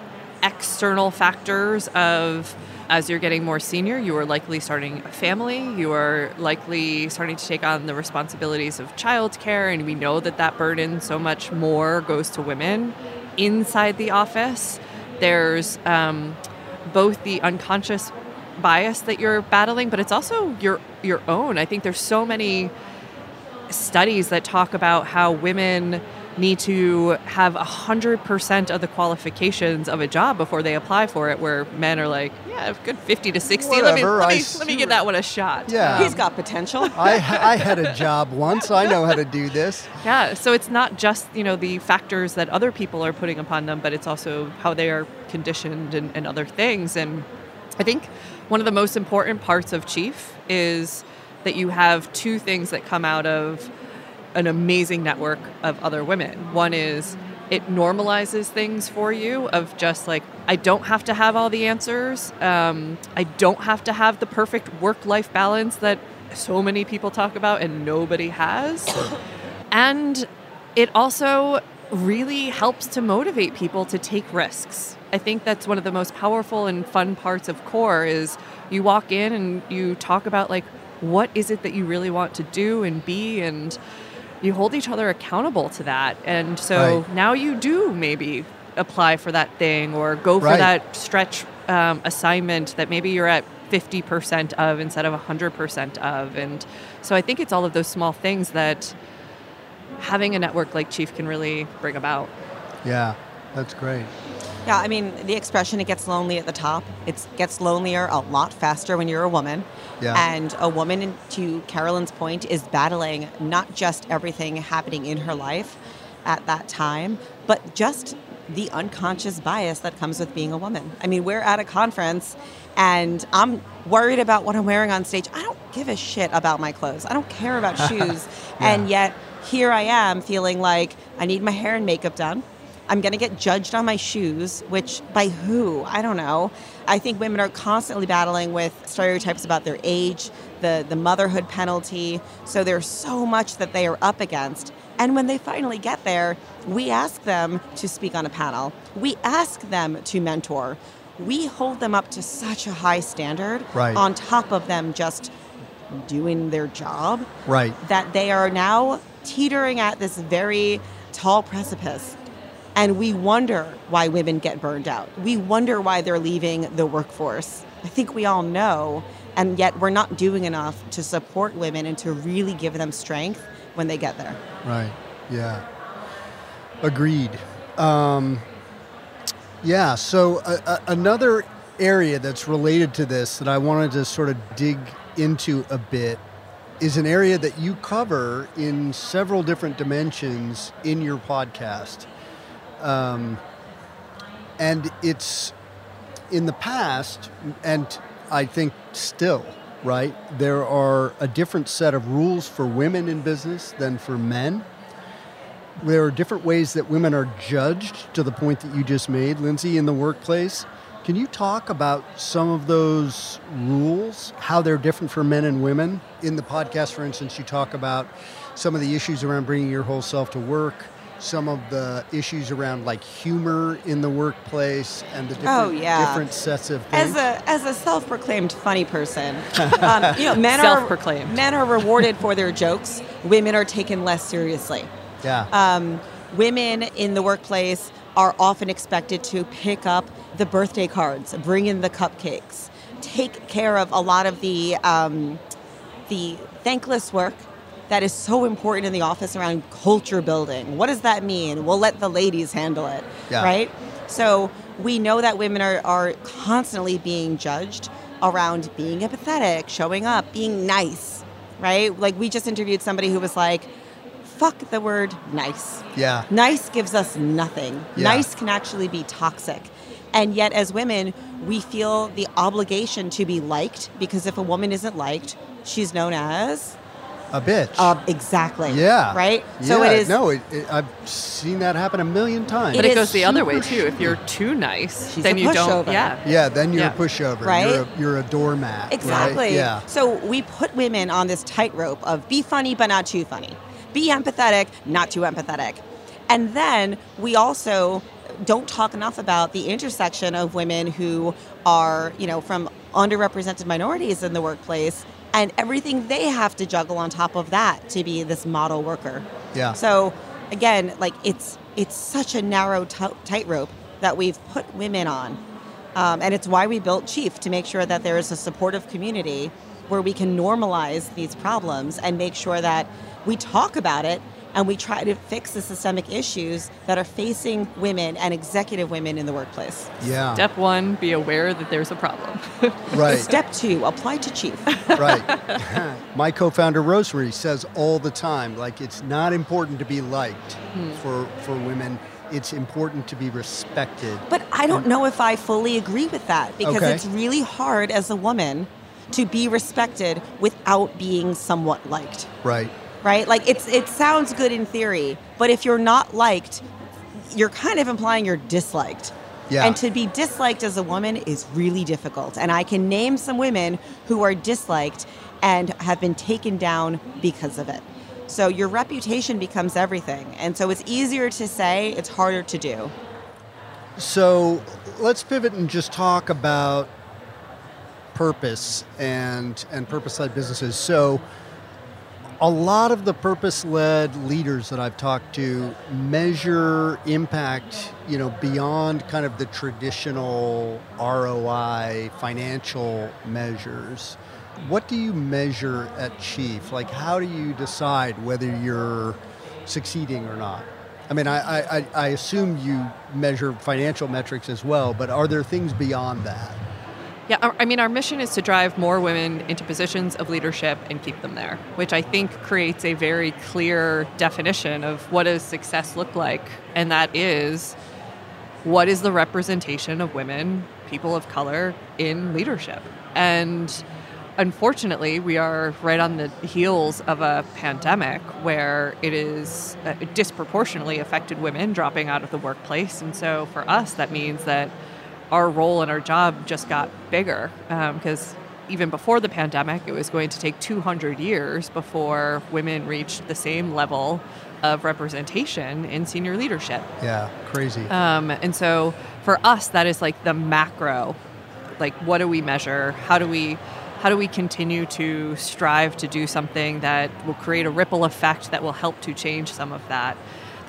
external factors of as you're getting more senior, you are likely starting a family. You are likely starting to take on the responsibilities of childcare, and we know that that burden so much more goes to women inside the office. There's um, both the unconscious bias that you're battling, but it's also your your own. I think there's so many studies that talk about how women need to have 100% of the qualifications of a job before they apply for it where men are like yeah a good 50 to 60 let me let me, let me give that one a shot Yeah. Um, He's got potential. I, I had a job once. I know how to do this. yeah so it's not just you know the factors that other people are putting upon them but it's also how they are conditioned and, and other things and i think one of the most important parts of chief is that you have two things that come out of an amazing network of other women. One is it normalizes things for you of just like i don't have to have all the answers. Um, i don't have to have the perfect work-life balance that so many people talk about and nobody has. And it also really helps to motivate people to take risks. I think that's one of the most powerful and fun parts of core is you walk in and you talk about like what is it that you really want to do and be? And you hold each other accountable to that. And so Right. now you do maybe apply for that thing or go for Right. that stretch um, assignment that maybe you're at 50% of instead of 100% of. And so I think it's all of those small things that having a network like Chief can really bring about. Yeah, that's great. Yeah, I mean, the expression it gets lonely at the top, it gets lonelier a lot faster when you're a woman. Yeah. And a woman, to Carolyn's point, is battling not just everything happening in her life at that time, but just the unconscious bias that comes with being a woman. I mean, we're at a conference and I'm worried about what I'm wearing on stage. I don't give a shit about my clothes. I don't care about shoes. And yet, here I am feeling like I need my hair and makeup done. I'm going to get judged on my shoes, which by who? I don't know. I think women are constantly battling with stereotypes about their age, the, the motherhood penalty. So there's so much that they are up against. And when they finally get there, we ask them to speak on a panel, we ask them to mentor. We hold them up to such a high standard Right. on top of them just doing their job Right. that they are now teetering at this very tall precipice. And we wonder why women get burned out. We wonder why they're leaving the workforce. I think we all know, and yet we're not doing enough to support women and to really give them strength when they get there. Right. Yeah. Agreed. Um, yeah. So uh, uh, another area that's related to this that I wanted to sort of dig into a bit is an area that you cover in several different dimensions in your podcast. Um, and it's in the past, and I think still, right? There are a different set of rules for women in business than for men. There are different ways that women are judged to the point that you just made, Lindsay, in the workplace. Can you talk about some of those rules, how they're different for men and women? In the podcast, for instance, you talk about some of the issues around bringing your whole self to work, some of the issues around like humor in the workplace, and the different, Oh, yeah. different sets of things. As a as a self-proclaimed funny person, um, you know, men Self-proclaimed. are men are rewarded for their jokes. Women are taken less seriously. yeah. Um, women in the workplace are often expected to pick up the birthday cards, bring in the cupcakes, take care of a lot of the um, the thankless work that is so important in the office around culture building. What does that mean? We'll let the ladies handle it, Yeah. right? So we know that women are, are constantly being judged around being empathetic, showing up, being nice, right? Like we just interviewed somebody who was like, fuck the word nice. yeah. Nice gives us nothing. Yeah. Nice can actually be toxic. And yet, as women, we feel the obligation to be liked because if a woman isn't liked, she's known as a bitch. Uh, exactly. yeah. Right. So Yeah, it is. No, it, it, I've seen that happen a million times. But It it, is goes the other way too. If you're too nice, She's then a you don't. pushover. Yeah. Yeah, then you're Yeah. a pushover. Right? You're a, you're a doormat. right? Exactly. Yeah. So we put women on this tightrope of be funny but not too funny, be empathetic, not too empathetic. And then we also don't talk enough about the intersection of women who are, you know, from underrepresented minorities in the workplace and everything they have to juggle on top of that to be this model worker. Yeah. So again, like it's it's such a narrow t- tightrope that we've put women on, um, and it's why we built Chief to make sure that there is a supportive community where we can normalize these problems and make sure that we talk about it and we try to fix the systemic issues that are facing women and executive women in the workplace. Yeah. Step one: be aware that there's a problem. Right. Step two: apply to Chief. right. My co-founder Rosemary says all the time, like it's not important to be liked Hmm. for for women. It's important to be respected. But I don't know if I fully agree with that because Okay. it's really hard as a woman to be respected without being somewhat liked. Right. Right? Like it's it sounds good in theory, but if you're not liked, you're kind of implying you're disliked. Yeah. And to be disliked as a woman is really difficult. And I can name some women who are disliked and have been taken down because of it. So your reputation becomes everything. And so it's easier to say, it's harder to do. So let's pivot and just talk about purpose and and purpose-led businesses. So a lot of the purpose-led leaders that I've talked to measure impact, you know, beyond kind of the traditional ROI financial measures. What do you measure at Chief? Like, how do you decide whether you're succeeding or not? I mean, I, I, I assume you measure financial metrics as well, but are there things beyond that? Yeah, I mean, our mission is to drive more women into positions of leadership and keep them there, which I think creates a very clear definition of what does success look like, and that is what is the representation of women, people of color in leadership. And unfortunately, we are right on the heels of a pandemic where it is uh, disproportionately affected women dropping out of the workplace. And so for us, that means that our role and our job just got bigger because even before the pandemic, it was going to take 200 years before women reached the same level of representation in senior leadership. Yeah, crazy. Um, and so for us, that is like the macro. Like, what do we measure? How do we how do we continue to strive to do something that will create a ripple effect that will help to change some of that?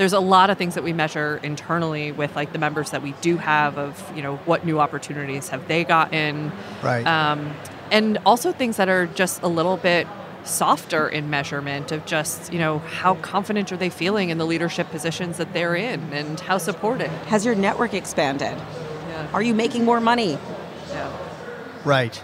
There's a lot of things that we measure internally with like the members that we do have of you know what new opportunities have they gotten, Right. Um, and also things that are just a little bit softer in measurement of just you know how confident are they feeling in the leadership positions that they're in and how supported Has your network expanded? Are you making more money? Right.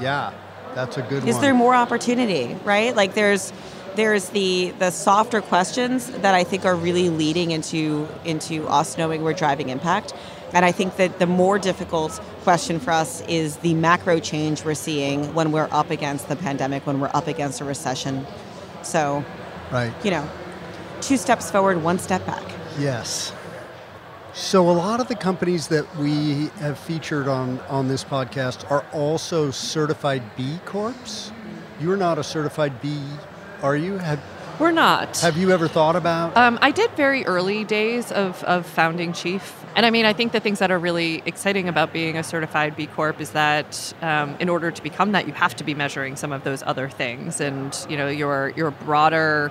Yeah, that's a good Is one. there more opportunity, right? Like there's there's the the softer questions that I think are really leading into into us knowing we're driving impact. And I think that the more difficult question for us is the macro change we're seeing when we're up against the pandemic, when we're up against a recession. So, Right. you know, two steps forward, one step back. Yes. So a lot of the companies that we have featured on on this podcast are also certified B Corps. You're not a certified B, are you? Have we're not Have you ever thought about? Um, I did very early days of, of founding Chief. And I mean, I think the things that are really exciting about being a certified B Corp is that um, in order to become that, you have to be measuring some of those other things and, you know, your, your broader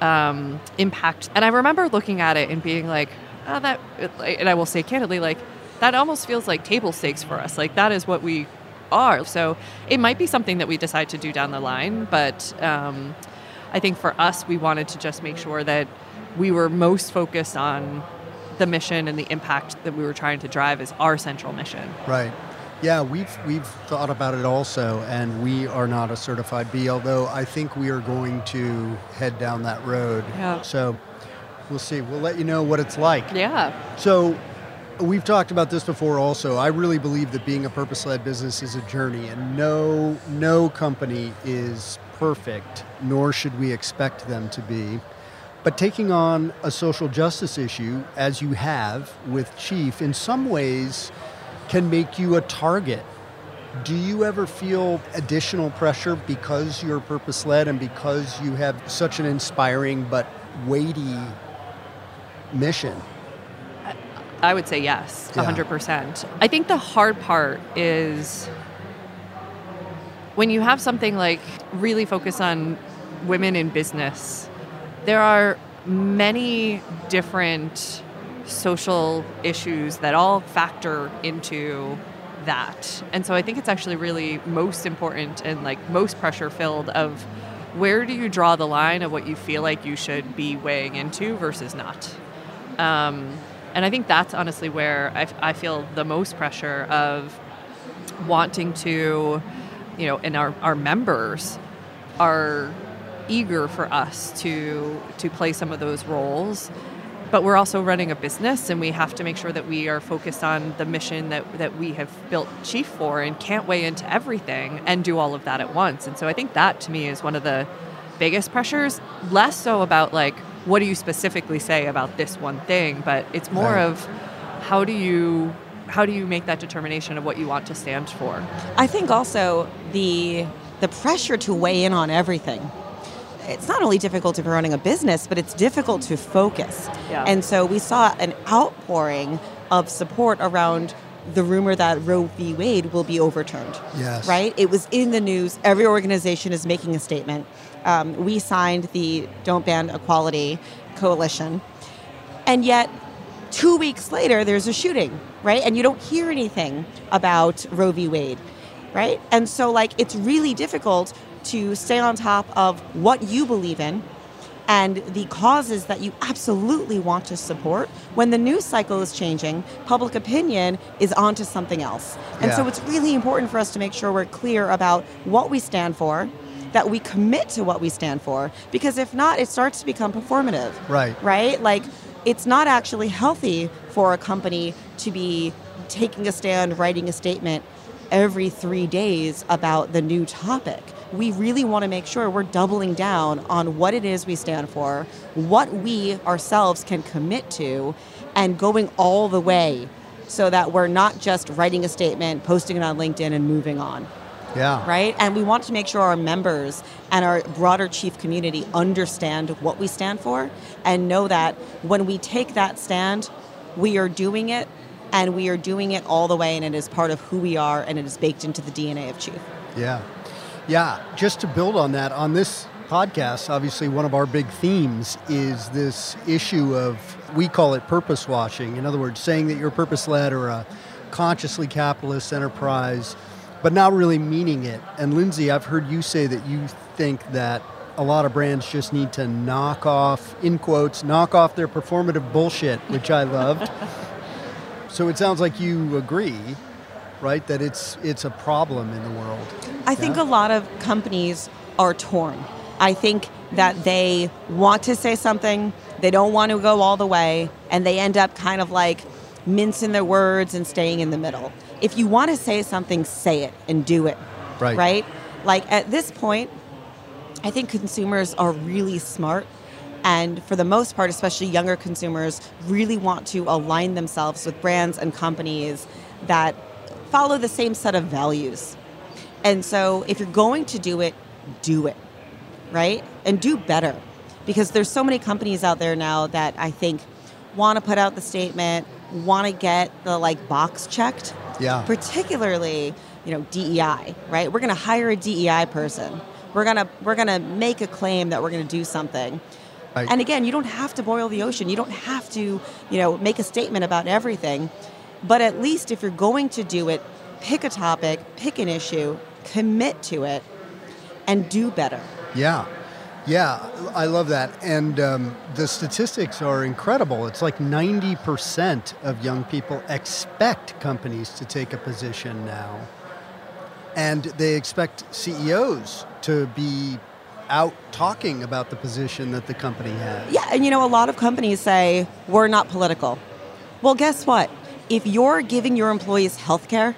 um, impact. And I remember looking at it and being like, oh, that, and I will say candidly, like, that almost feels like table stakes for us. Like, that is what we are. So it might be something that we decide to do down the line, but um, I think for us, we wanted to just make sure that we were most focused on the mission and the impact that we were trying to drive as our central mission. Right. Yeah, we've we've thought about it also, and we are not a certified B. Although I think we are going to head down that road. Yeah. So we'll see. We'll let you know what it's like. Yeah. So We've talked about this before also. I really believe that being a purpose-led business is a journey and no no company is perfect, nor should we expect them to be. But taking on a social justice issue as you have with Chief in some ways can make you a target. Do you ever feel additional pressure because you're purpose-led and because you have such an inspiring but weighty mission? I would say yes, Yeah. 100%. I think the hard part is when you have something like really focus on women in business, there are many different social issues that all factor into that. And so I think it's actually really most important and like most pressure filled of where do you draw the line of what you feel like you should be weighing into versus not. Um, and I think that's honestly where I, I feel the most pressure of wanting to, you know, and our, our members are eager for us to to play some of those roles. But we're also running a business and we have to make sure that we are focused on the mission that, that we have built chief for and can't weigh into everything and do all of that at once. And so i think that to me is one of the biggest pressures. Less so about like what do you specifically say about this one thing but it's more Right. of how do you how do you make that determination of what you want to stand for I think also the the pressure to weigh in on everything. It's not only difficult if you're running a business, but it's difficult to focus. Yeah. And so we saw an outpouring of support around the rumor that Roe v. Wade will be overturned. Yes. Right? It was in the news. Every organization is making a statement. Um, we signed the Don't Ban Equality Coalition. And yet, two weeks later, there's a shooting, right? And you don't hear anything about Roe v. Wade, right? And so, like, it's really difficult to stay on top of what you believe in and the causes that you absolutely want to support when the news cycle is changing, public opinion is onto something else. And so it's really important for us to make sure we're clear about what we stand for, that we commit to what we stand for, because if not, it starts to become performative Right. right? Like, it's not actually healthy for a company to be taking a stand, writing a statement every three days about the new topic. We really want to make sure we're doubling down on what it is we stand for, what we ourselves can commit to, and going all the way so that we're not just writing a statement, posting it on LinkedIn, and moving on Yeah. right? And we want to make sure our members and our broader chief community understand what we stand for and know that when we take that stand, we are doing it and we are doing it all the way and it is part of who we are and it is baked into the DNA of chief. Yeah. Yeah. Just to build on that, on this podcast, obviously one of our big themes is this issue of, we call it purpose washing. In other words, saying that you're purpose led or a consciously capitalist enterprise, but not really meaning it. And Lindsay, I've heard you say that you think that a lot of brands just need to knock off, in quotes, knock off their performative bullshit, which I loved. so it sounds like you agree, right, that it's it's a problem in the world. I think a lot of companies are torn. I think that they want to say something, they don't want to go all the way, and they end up kind of like mincing their words and staying in the middle. If you want to say something, say it and do it. Right. Right? Like at this point, I think consumers are really smart. And for the most part, especially younger consumers, really want to align themselves with brands and companies that follow the same set of values. And so if you're going to do it, do it, right? And do better. Because there's so many companies out there now that I think want to put out the statement, want to get the like box checked. Yeah. Particularly, you know, DEI, right? We're going to hire a DEI person. We're going to we're going to make a claim that we're going to do something. Right. And again, you don't have to boil the ocean. You don't have to, you know, make a statement about everything. But at least if you're going to do it, pick a topic, pick an issue, commit to it, and do better. Yeah. Yeah, I love that. And um, the statistics are incredible. It's like 90% of young people expect companies to take a position now. And they expect CEOs to be out talking about the position that the company has. Yeah, and you know, a lot of companies say, we're not political. Well, guess what? if you're giving your employees health care,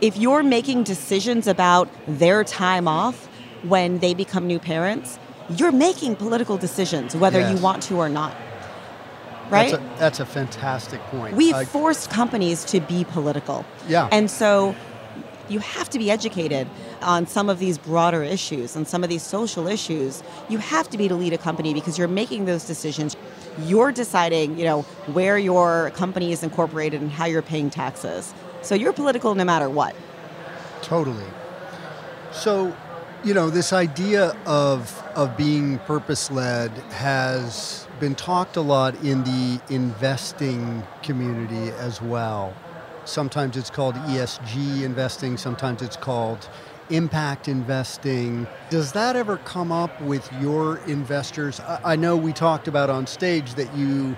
if you're making decisions about their time off when they become new parents, you're making political decisions, whether Yes. you want to or not. Right? That's a, that's a fantastic point. We've I- forced companies to be political. Yeah. And so you have to be educated on some of these broader issues and some of these social issues. You have to be to lead a company because you're making those decisions. You're deciding, you know, where your company is incorporated and how you're paying taxes. So you're political no matter what. Totally. So, you know, this idea of of being purpose led has been talked a lot in the investing community as well. Sometimes it's called ESG investing, sometimes it's called impact investing. Does that ever come up with your investors? I, I know we talked about on stage that you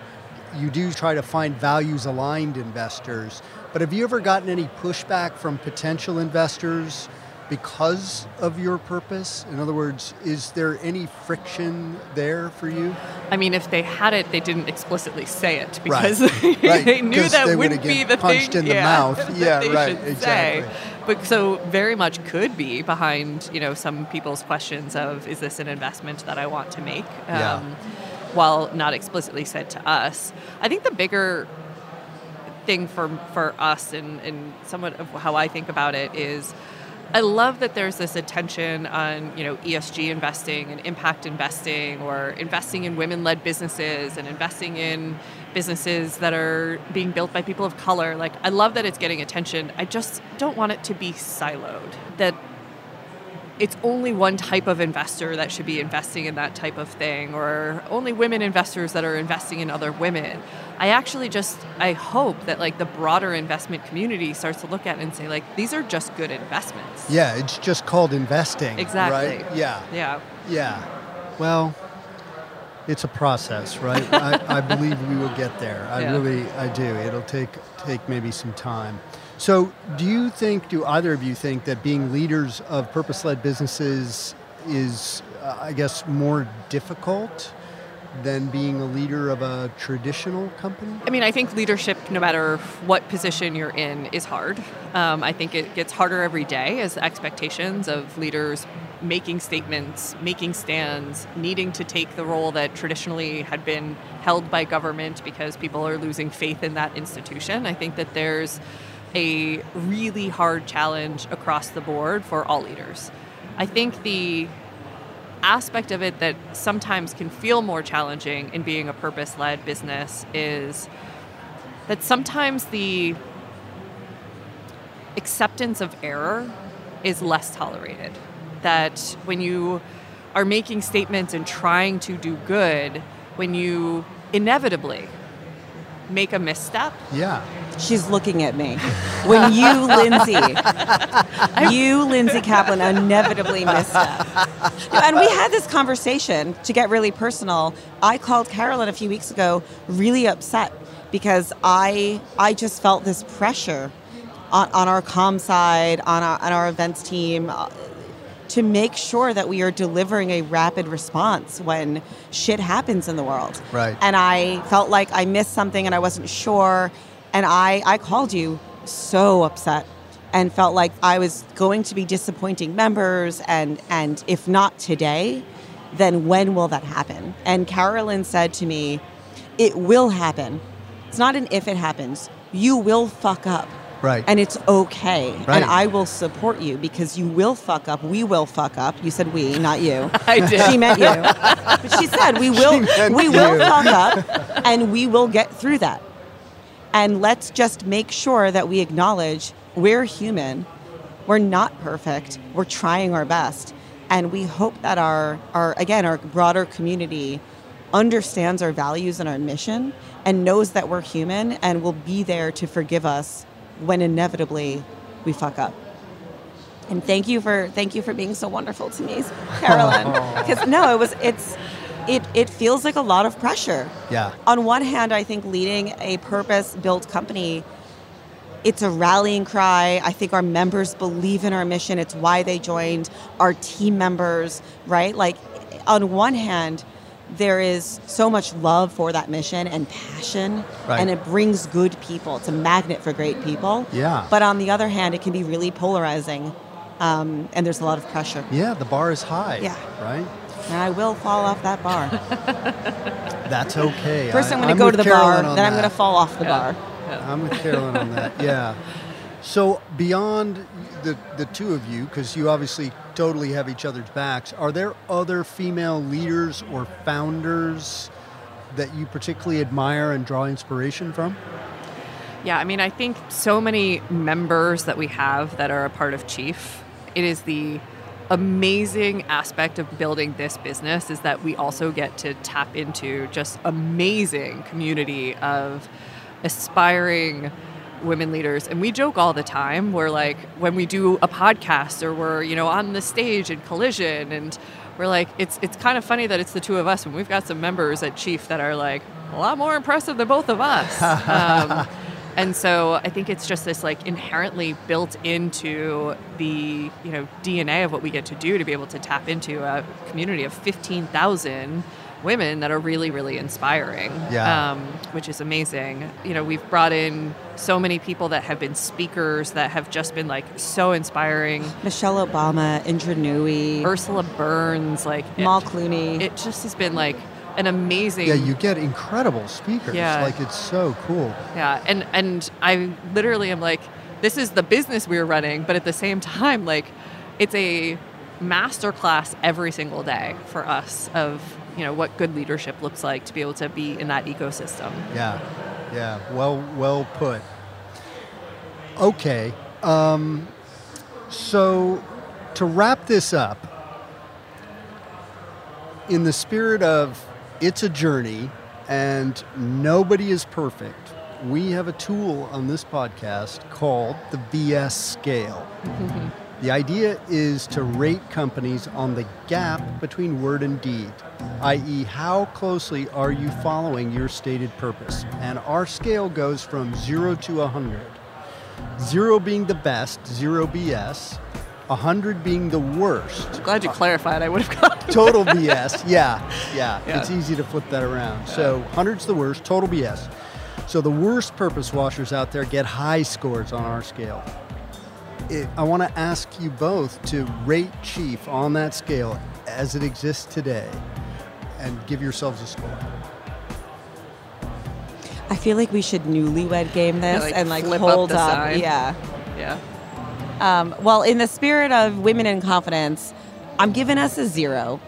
you do try to find values aligned investors, but have you ever gotten any pushback from potential investors because of your purpose? In other words, is there any friction there for you? I mean, if they had it, they didn't explicitly say it because Right, they knew that they wouldn't be the punched thing. in the yeah, mouth. that Yeah, they right, should exactly. Say. But so very much could be behind, you know, some people's questions of is this an investment that I want to make? Um, Yeah. While not explicitly said to us, I think the bigger thing for for us and, and somewhat of how I think about it is I love that there's this attention on you know ESG investing and impact investing or investing in women-led businesses and investing in businesses that are being built by people of color. Like I love that it's getting attention. I just don't want it to be siloed. That it's only one type of investor that should be investing in that type of thing or only women investors that are investing in other women i actually just i hope that like the broader investment community starts to look at it and say like these are just good investments Yeah, it's just called investing. exactly Right? Yeah. yeah Yeah. Well, it's a process, right? I, I believe we will get there. I Yeah. really, I do. It'll take take maybe some time. So, do you think? Do either of you think that being leaders of purpose-led businesses is, uh, I guess, more difficult than being a leader of a traditional company? I mean, I think leadership, no matter what position you're in, is hard. Um, I think it gets harder every day as expectations of leaders making statements, making stands, needing to take the role that traditionally had been held by government because people are losing faith in that institution. I think that there's a really hard challenge across the board for all leaders. I think the aspect of it that sometimes can feel more challenging in being a purpose led business is that sometimes the acceptance of error is less tolerated. That when you are making statements and trying to do good, when you inevitably make a misstep, Yeah. She's looking at me. When you, Lindsay, you, Lindsay Kaplan, inevitably misstep. No, and we had this conversation to get really personal. I called Carolyn a few weeks ago, really upset because I I just felt this pressure on, on our comm side, on our, on our events team, uh, to make sure that we are delivering a rapid response when shit happens in the world. Right. And I felt like I missed something and I wasn't sure. And I, I called you so upset and felt like I was going to be disappointing members. And, and if not today, then when will that happen? And Carolyn said to me, It will happen. It's not an if it happens. You will fuck up. Right. And it's okay. Right. And I will support you because you will fuck up. We will fuck up. You said we, not you. I did. She meant you. But she said we will meant we will you. fuck up and we will get through that. And let's just make sure that we acknowledge we're human. We're not perfect. We're trying our best. And we hope that our, our again, our broader community understands our values and our mission and knows that we're human and will be there to forgive us when inevitably we fuck up. And thank you for thank you for being so wonderful to me, Carolyn. Oh. Because no, it was it's it it feels like a lot of pressure. Yeah. On one hand, I think leading a purpose-built company, it's a rallying cry. I think our members believe in our mission. It's why they joined. Our team members, right? Like, on one hand, there is so much love for that mission and passion, Right. and it brings good people. It's a magnet for great people. Yeah. But on the other hand, it can be really polarizing, um, and there's a lot of pressure. Yeah, the bar is high. Yeah. Right? And I will fall off that bar. That's okay. First, I- I'm going to go to the Carolyn bar, on then I'm going to fall off the bar. I'm with Carolyn on that. Yeah. So beyond the the two of you, because you obviously totally have each other's backs, are there other female leaders or founders that you particularly admire and draw inspiration from? Yeah, I mean, I think so many members that we have that are a part of Chief, it is the amazing aspect of building this business is that we also get to tap into just amazing community of aspiring women leaders. And we joke all the time we're like when we do a podcast or we're you know on the stage in collision and we're like it's it's kind of funny that it's the two of us and we've got some members at chief that are like a lot more impressive than both of us. Um, and so I think it's just this like inherently built into the you know DNA of what we get to do to be able to tap into a community of fifteen thousand women that are really really inspiring. Yeah. Um, which is amazing. You know, we've brought in so many people that have been speakers that have just been like so inspiring. Michelle Obama, Indra Nooyi, Ursula Burns, like Mal it, Clooney. It just has been like an amazing. Yeah, you get incredible speakers. Yeah. Like it's so cool. Yeah, and and I literally am like, this is the business we're running, but at the same time, like, it's a master class every single day for us of you know what good leadership looks like to be able to be in that ecosystem. Yeah, yeah. Well, well put. Okay. Um, so, to wrap this up, in the spirit of it's a journey and nobody is perfect, we have a tool on this podcast called the BS scale. The idea is to rate companies on the gap between word and deed, i.e., how closely are you following your stated purpose? And our scale goes from zero to 100. Zero being the best, zero BS, 100 being the worst. Glad you clarified. I would have gotten Total BS. Yeah, yeah, Yeah. It's easy to flip that around. So 100's the worst, total BS. So the worst purpose washers out there get high scores on our scale. It, I want to ask you both to rate Chief on that scale as it exists today and give yourselves a score. I feel like we should newlywed game this like, and like flip up hold the up. sign. Yeah. Yeah. Um, well, in the spirit of women in confidence, I'm giving us a zero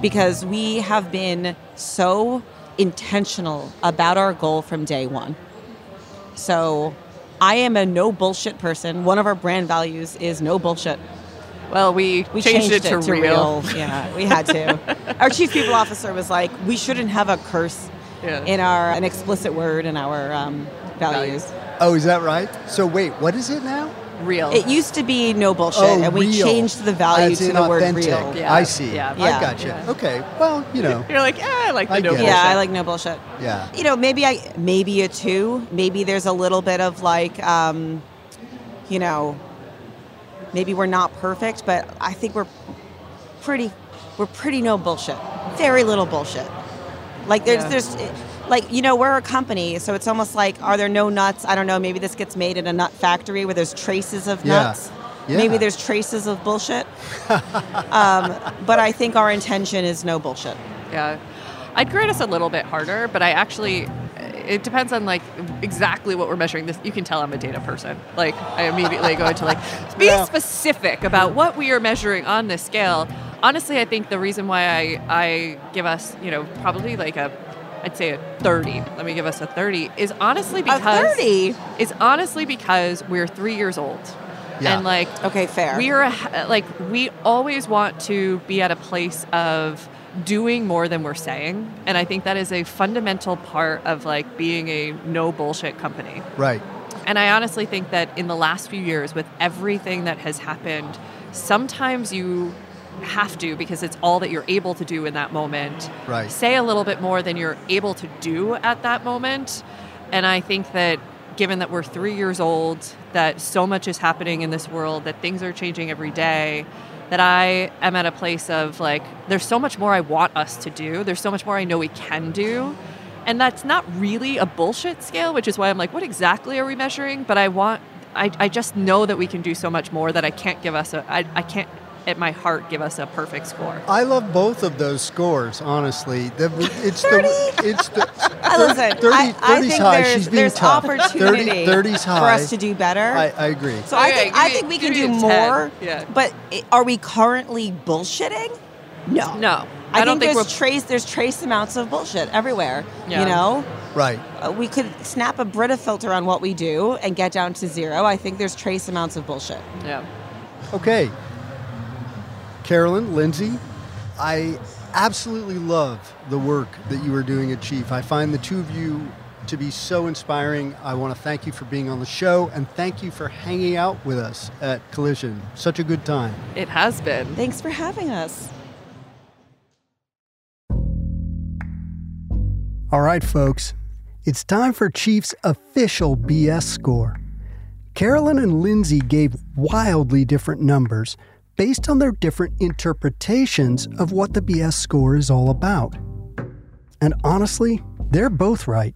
because we have been so intentional about our goal from day one. So I am a no bullshit person. One of our brand values is no bullshit. Well, we, We changed, it to, real. Yeah, we had to. our chief people officer was like, we shouldn't have a curse Yeah. in our an explicit word in our um, values. Oh, is that right? So wait, what is it now? Real. It used to be no bullshit, Oh, and we real. changed the value As to the word real. Yeah. I see. Yeah. I Yeah. gotcha. Yeah. Okay. Well, you know. You're like, yeah, I like the I no bullshit. Yeah, I like no bullshit. Yeah. You know, maybe I maybe a two. Maybe there's a little bit of like, um, you know, maybe we're not perfect, but I think we're pretty we're pretty no bullshit. Very little bullshit. Like there's Yeah. there's like you know we're a company, so it's almost like are there no nuts? I don't know. Maybe this gets made in a nut factory where there's traces of Yeah. nuts. Yeah. Maybe there's traces of bullshit. um, but I think our intention is no bullshit. Yeah. I'd grade us a little bit harder, but I actually it depends on like exactly what we're measuring. This you can tell I'm a data person. Like I immediately go into like be Yeah. specific about what we are measuring on this scale. Honestly, I think the reason why I I give us, you know, probably like a I'd say a 30. Let me give us a 30 is honestly because 30? is honestly because we're 3 years old. Yeah. And like Okay, fair. we are a- like we always want to be at a place of doing more than we're saying, and I think that is a fundamental part of like being a no bullshit company. Right. And I honestly think that in the last few years, with everything that has happened, sometimes you have to because it's all that you're able to do in that moment. Right. Say a little bit more than you're able to do at that moment. And I think that given that we're three years old, that so much is happening in this world, that things are changing every day, that I am at a place of like, there's so much more I want us to do. There's so much more I know we can do. And that's not really a bullshit scale, which is why I'm like, what exactly are we measuring? But I want, I, I just know that we can do so much more that I can't give us a, I, I can't at my heart give us a perfect score. I love both of those scores, honestly. The, it's the it's the I listen, 30, I, I 30's think high. there's, She's being there's tough. opportunity 30, 30's high. for us to do better. I, I agree. so I Okay, think, give I me- think we give can me do a 10. more. Yeah. But i- are we currently bullshitting? No. No. I, I don't think think there's trace there's trace amounts of bullshit everywhere. Yeah. You know, Right. uh, we could snap a Brita filter on what we do and get down to zero. I think there's trace amounts of bullshit. Yeah. Okay. Carolyn, Lindsay, I absolutely love the work that you are doing at Chief. I find the two of you to be so inspiring. I want to thank you for being on the show and thank you for hanging out with us at Collision. Such a good time. It has been. Thanks for having us. All right, folks, it's time for Chief's official BS score. Carolyn and Lindsay gave wildly different numbers based on their different interpretations of what the BS score is all about. And honestly, they're both right.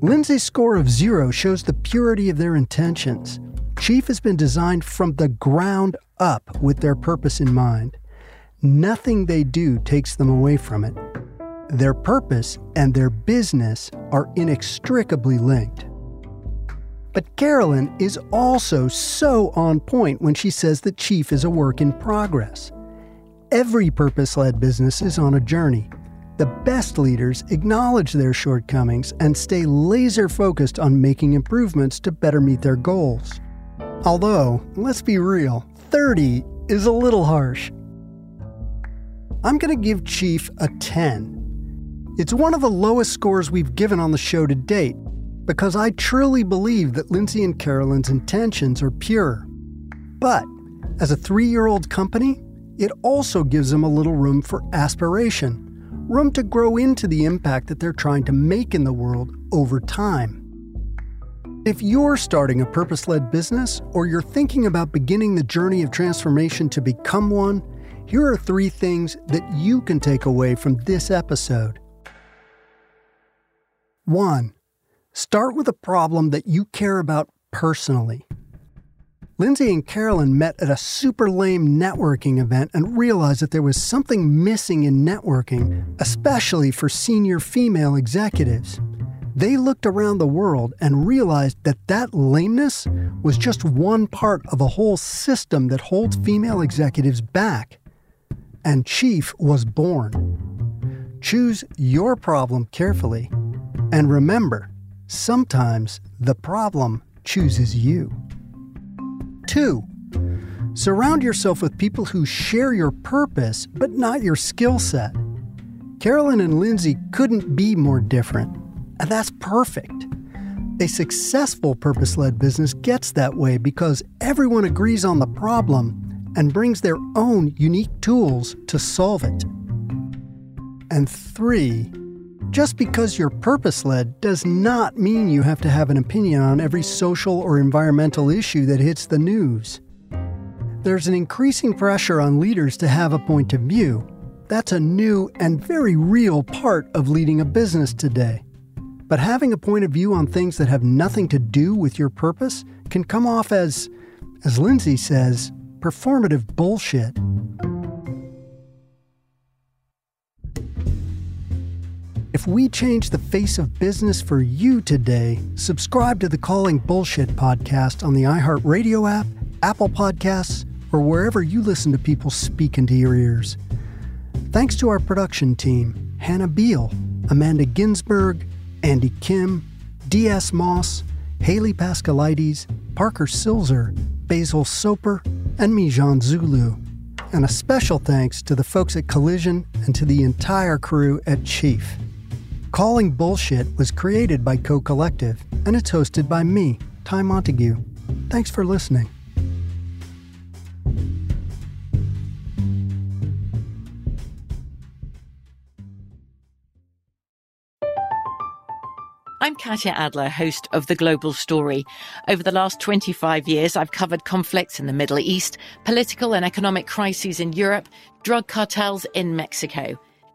Lindsay's score of zero shows the purity of their intentions. Chief has been designed from the ground up with their purpose in mind. Nothing they do takes them away from it. Their purpose and their business are inextricably linked. But Carolyn is also so on point when she says that Chief is a work in progress. Every purpose led business is on a journey. The best leaders acknowledge their shortcomings and stay laser focused on making improvements to better meet their goals. Although, let's be real, 30 is a little harsh. I'm going to give Chief a 10. It's one of the lowest scores we've given on the show to date because I truly believe that Lindsay and Carolyn's intentions are pure. But as a three year old company, it also gives them a little room for aspiration, room to grow into the impact that they're trying to make in the world over time. If you're starting a purpose led business or you're thinking about beginning the journey of transformation to become one, here are three things that you can take away from this episode. 1. Start with a problem that you care about personally. Lindsay and Carolyn met at a super lame networking event and realized that there was something missing in networking, especially for senior female executives. They looked around the world and realized that that lameness was just one part of a whole system that holds female executives back. And Chief was born. Choose your problem carefully. And remember, sometimes the problem chooses you. 2. Surround yourself with people who share your purpose but not your skill set. Carolyn and Lindsay couldn't be more different, and that's perfect. A successful purpose led business gets that way because everyone agrees on the problem and brings their own unique tools to solve it. And three, just because you're purpose led does not mean you have to have an opinion on every social or environmental issue that hits the news. There's an increasing pressure on leaders to have a point of view. That's a new and very real part of leading a business today. But having a point of view on things that have nothing to do with your purpose can come off as, as Lindsay says, performative bullshit. If we change the face of business for you today, subscribe to the Calling Bullshit podcast on the iHeartRadio app, Apple Podcasts, or wherever you listen to people speak into your ears. Thanks to our production team Hannah Beal, Amanda Ginsberg, Andy Kim, D.S. Moss, Haley Pascalides, Parker Silzer, Basil Soper, and Mijan Zulu. And a special thanks to the folks at Collision and to the entire crew at Chief. Calling Bullshit was created by Co Collective, and it's hosted by me, Ty Montague. Thanks for listening. I'm Katya Adler, host of The Global Story. Over the last 25 years, I've covered conflicts in the Middle East, political and economic crises in Europe, drug cartels in Mexico.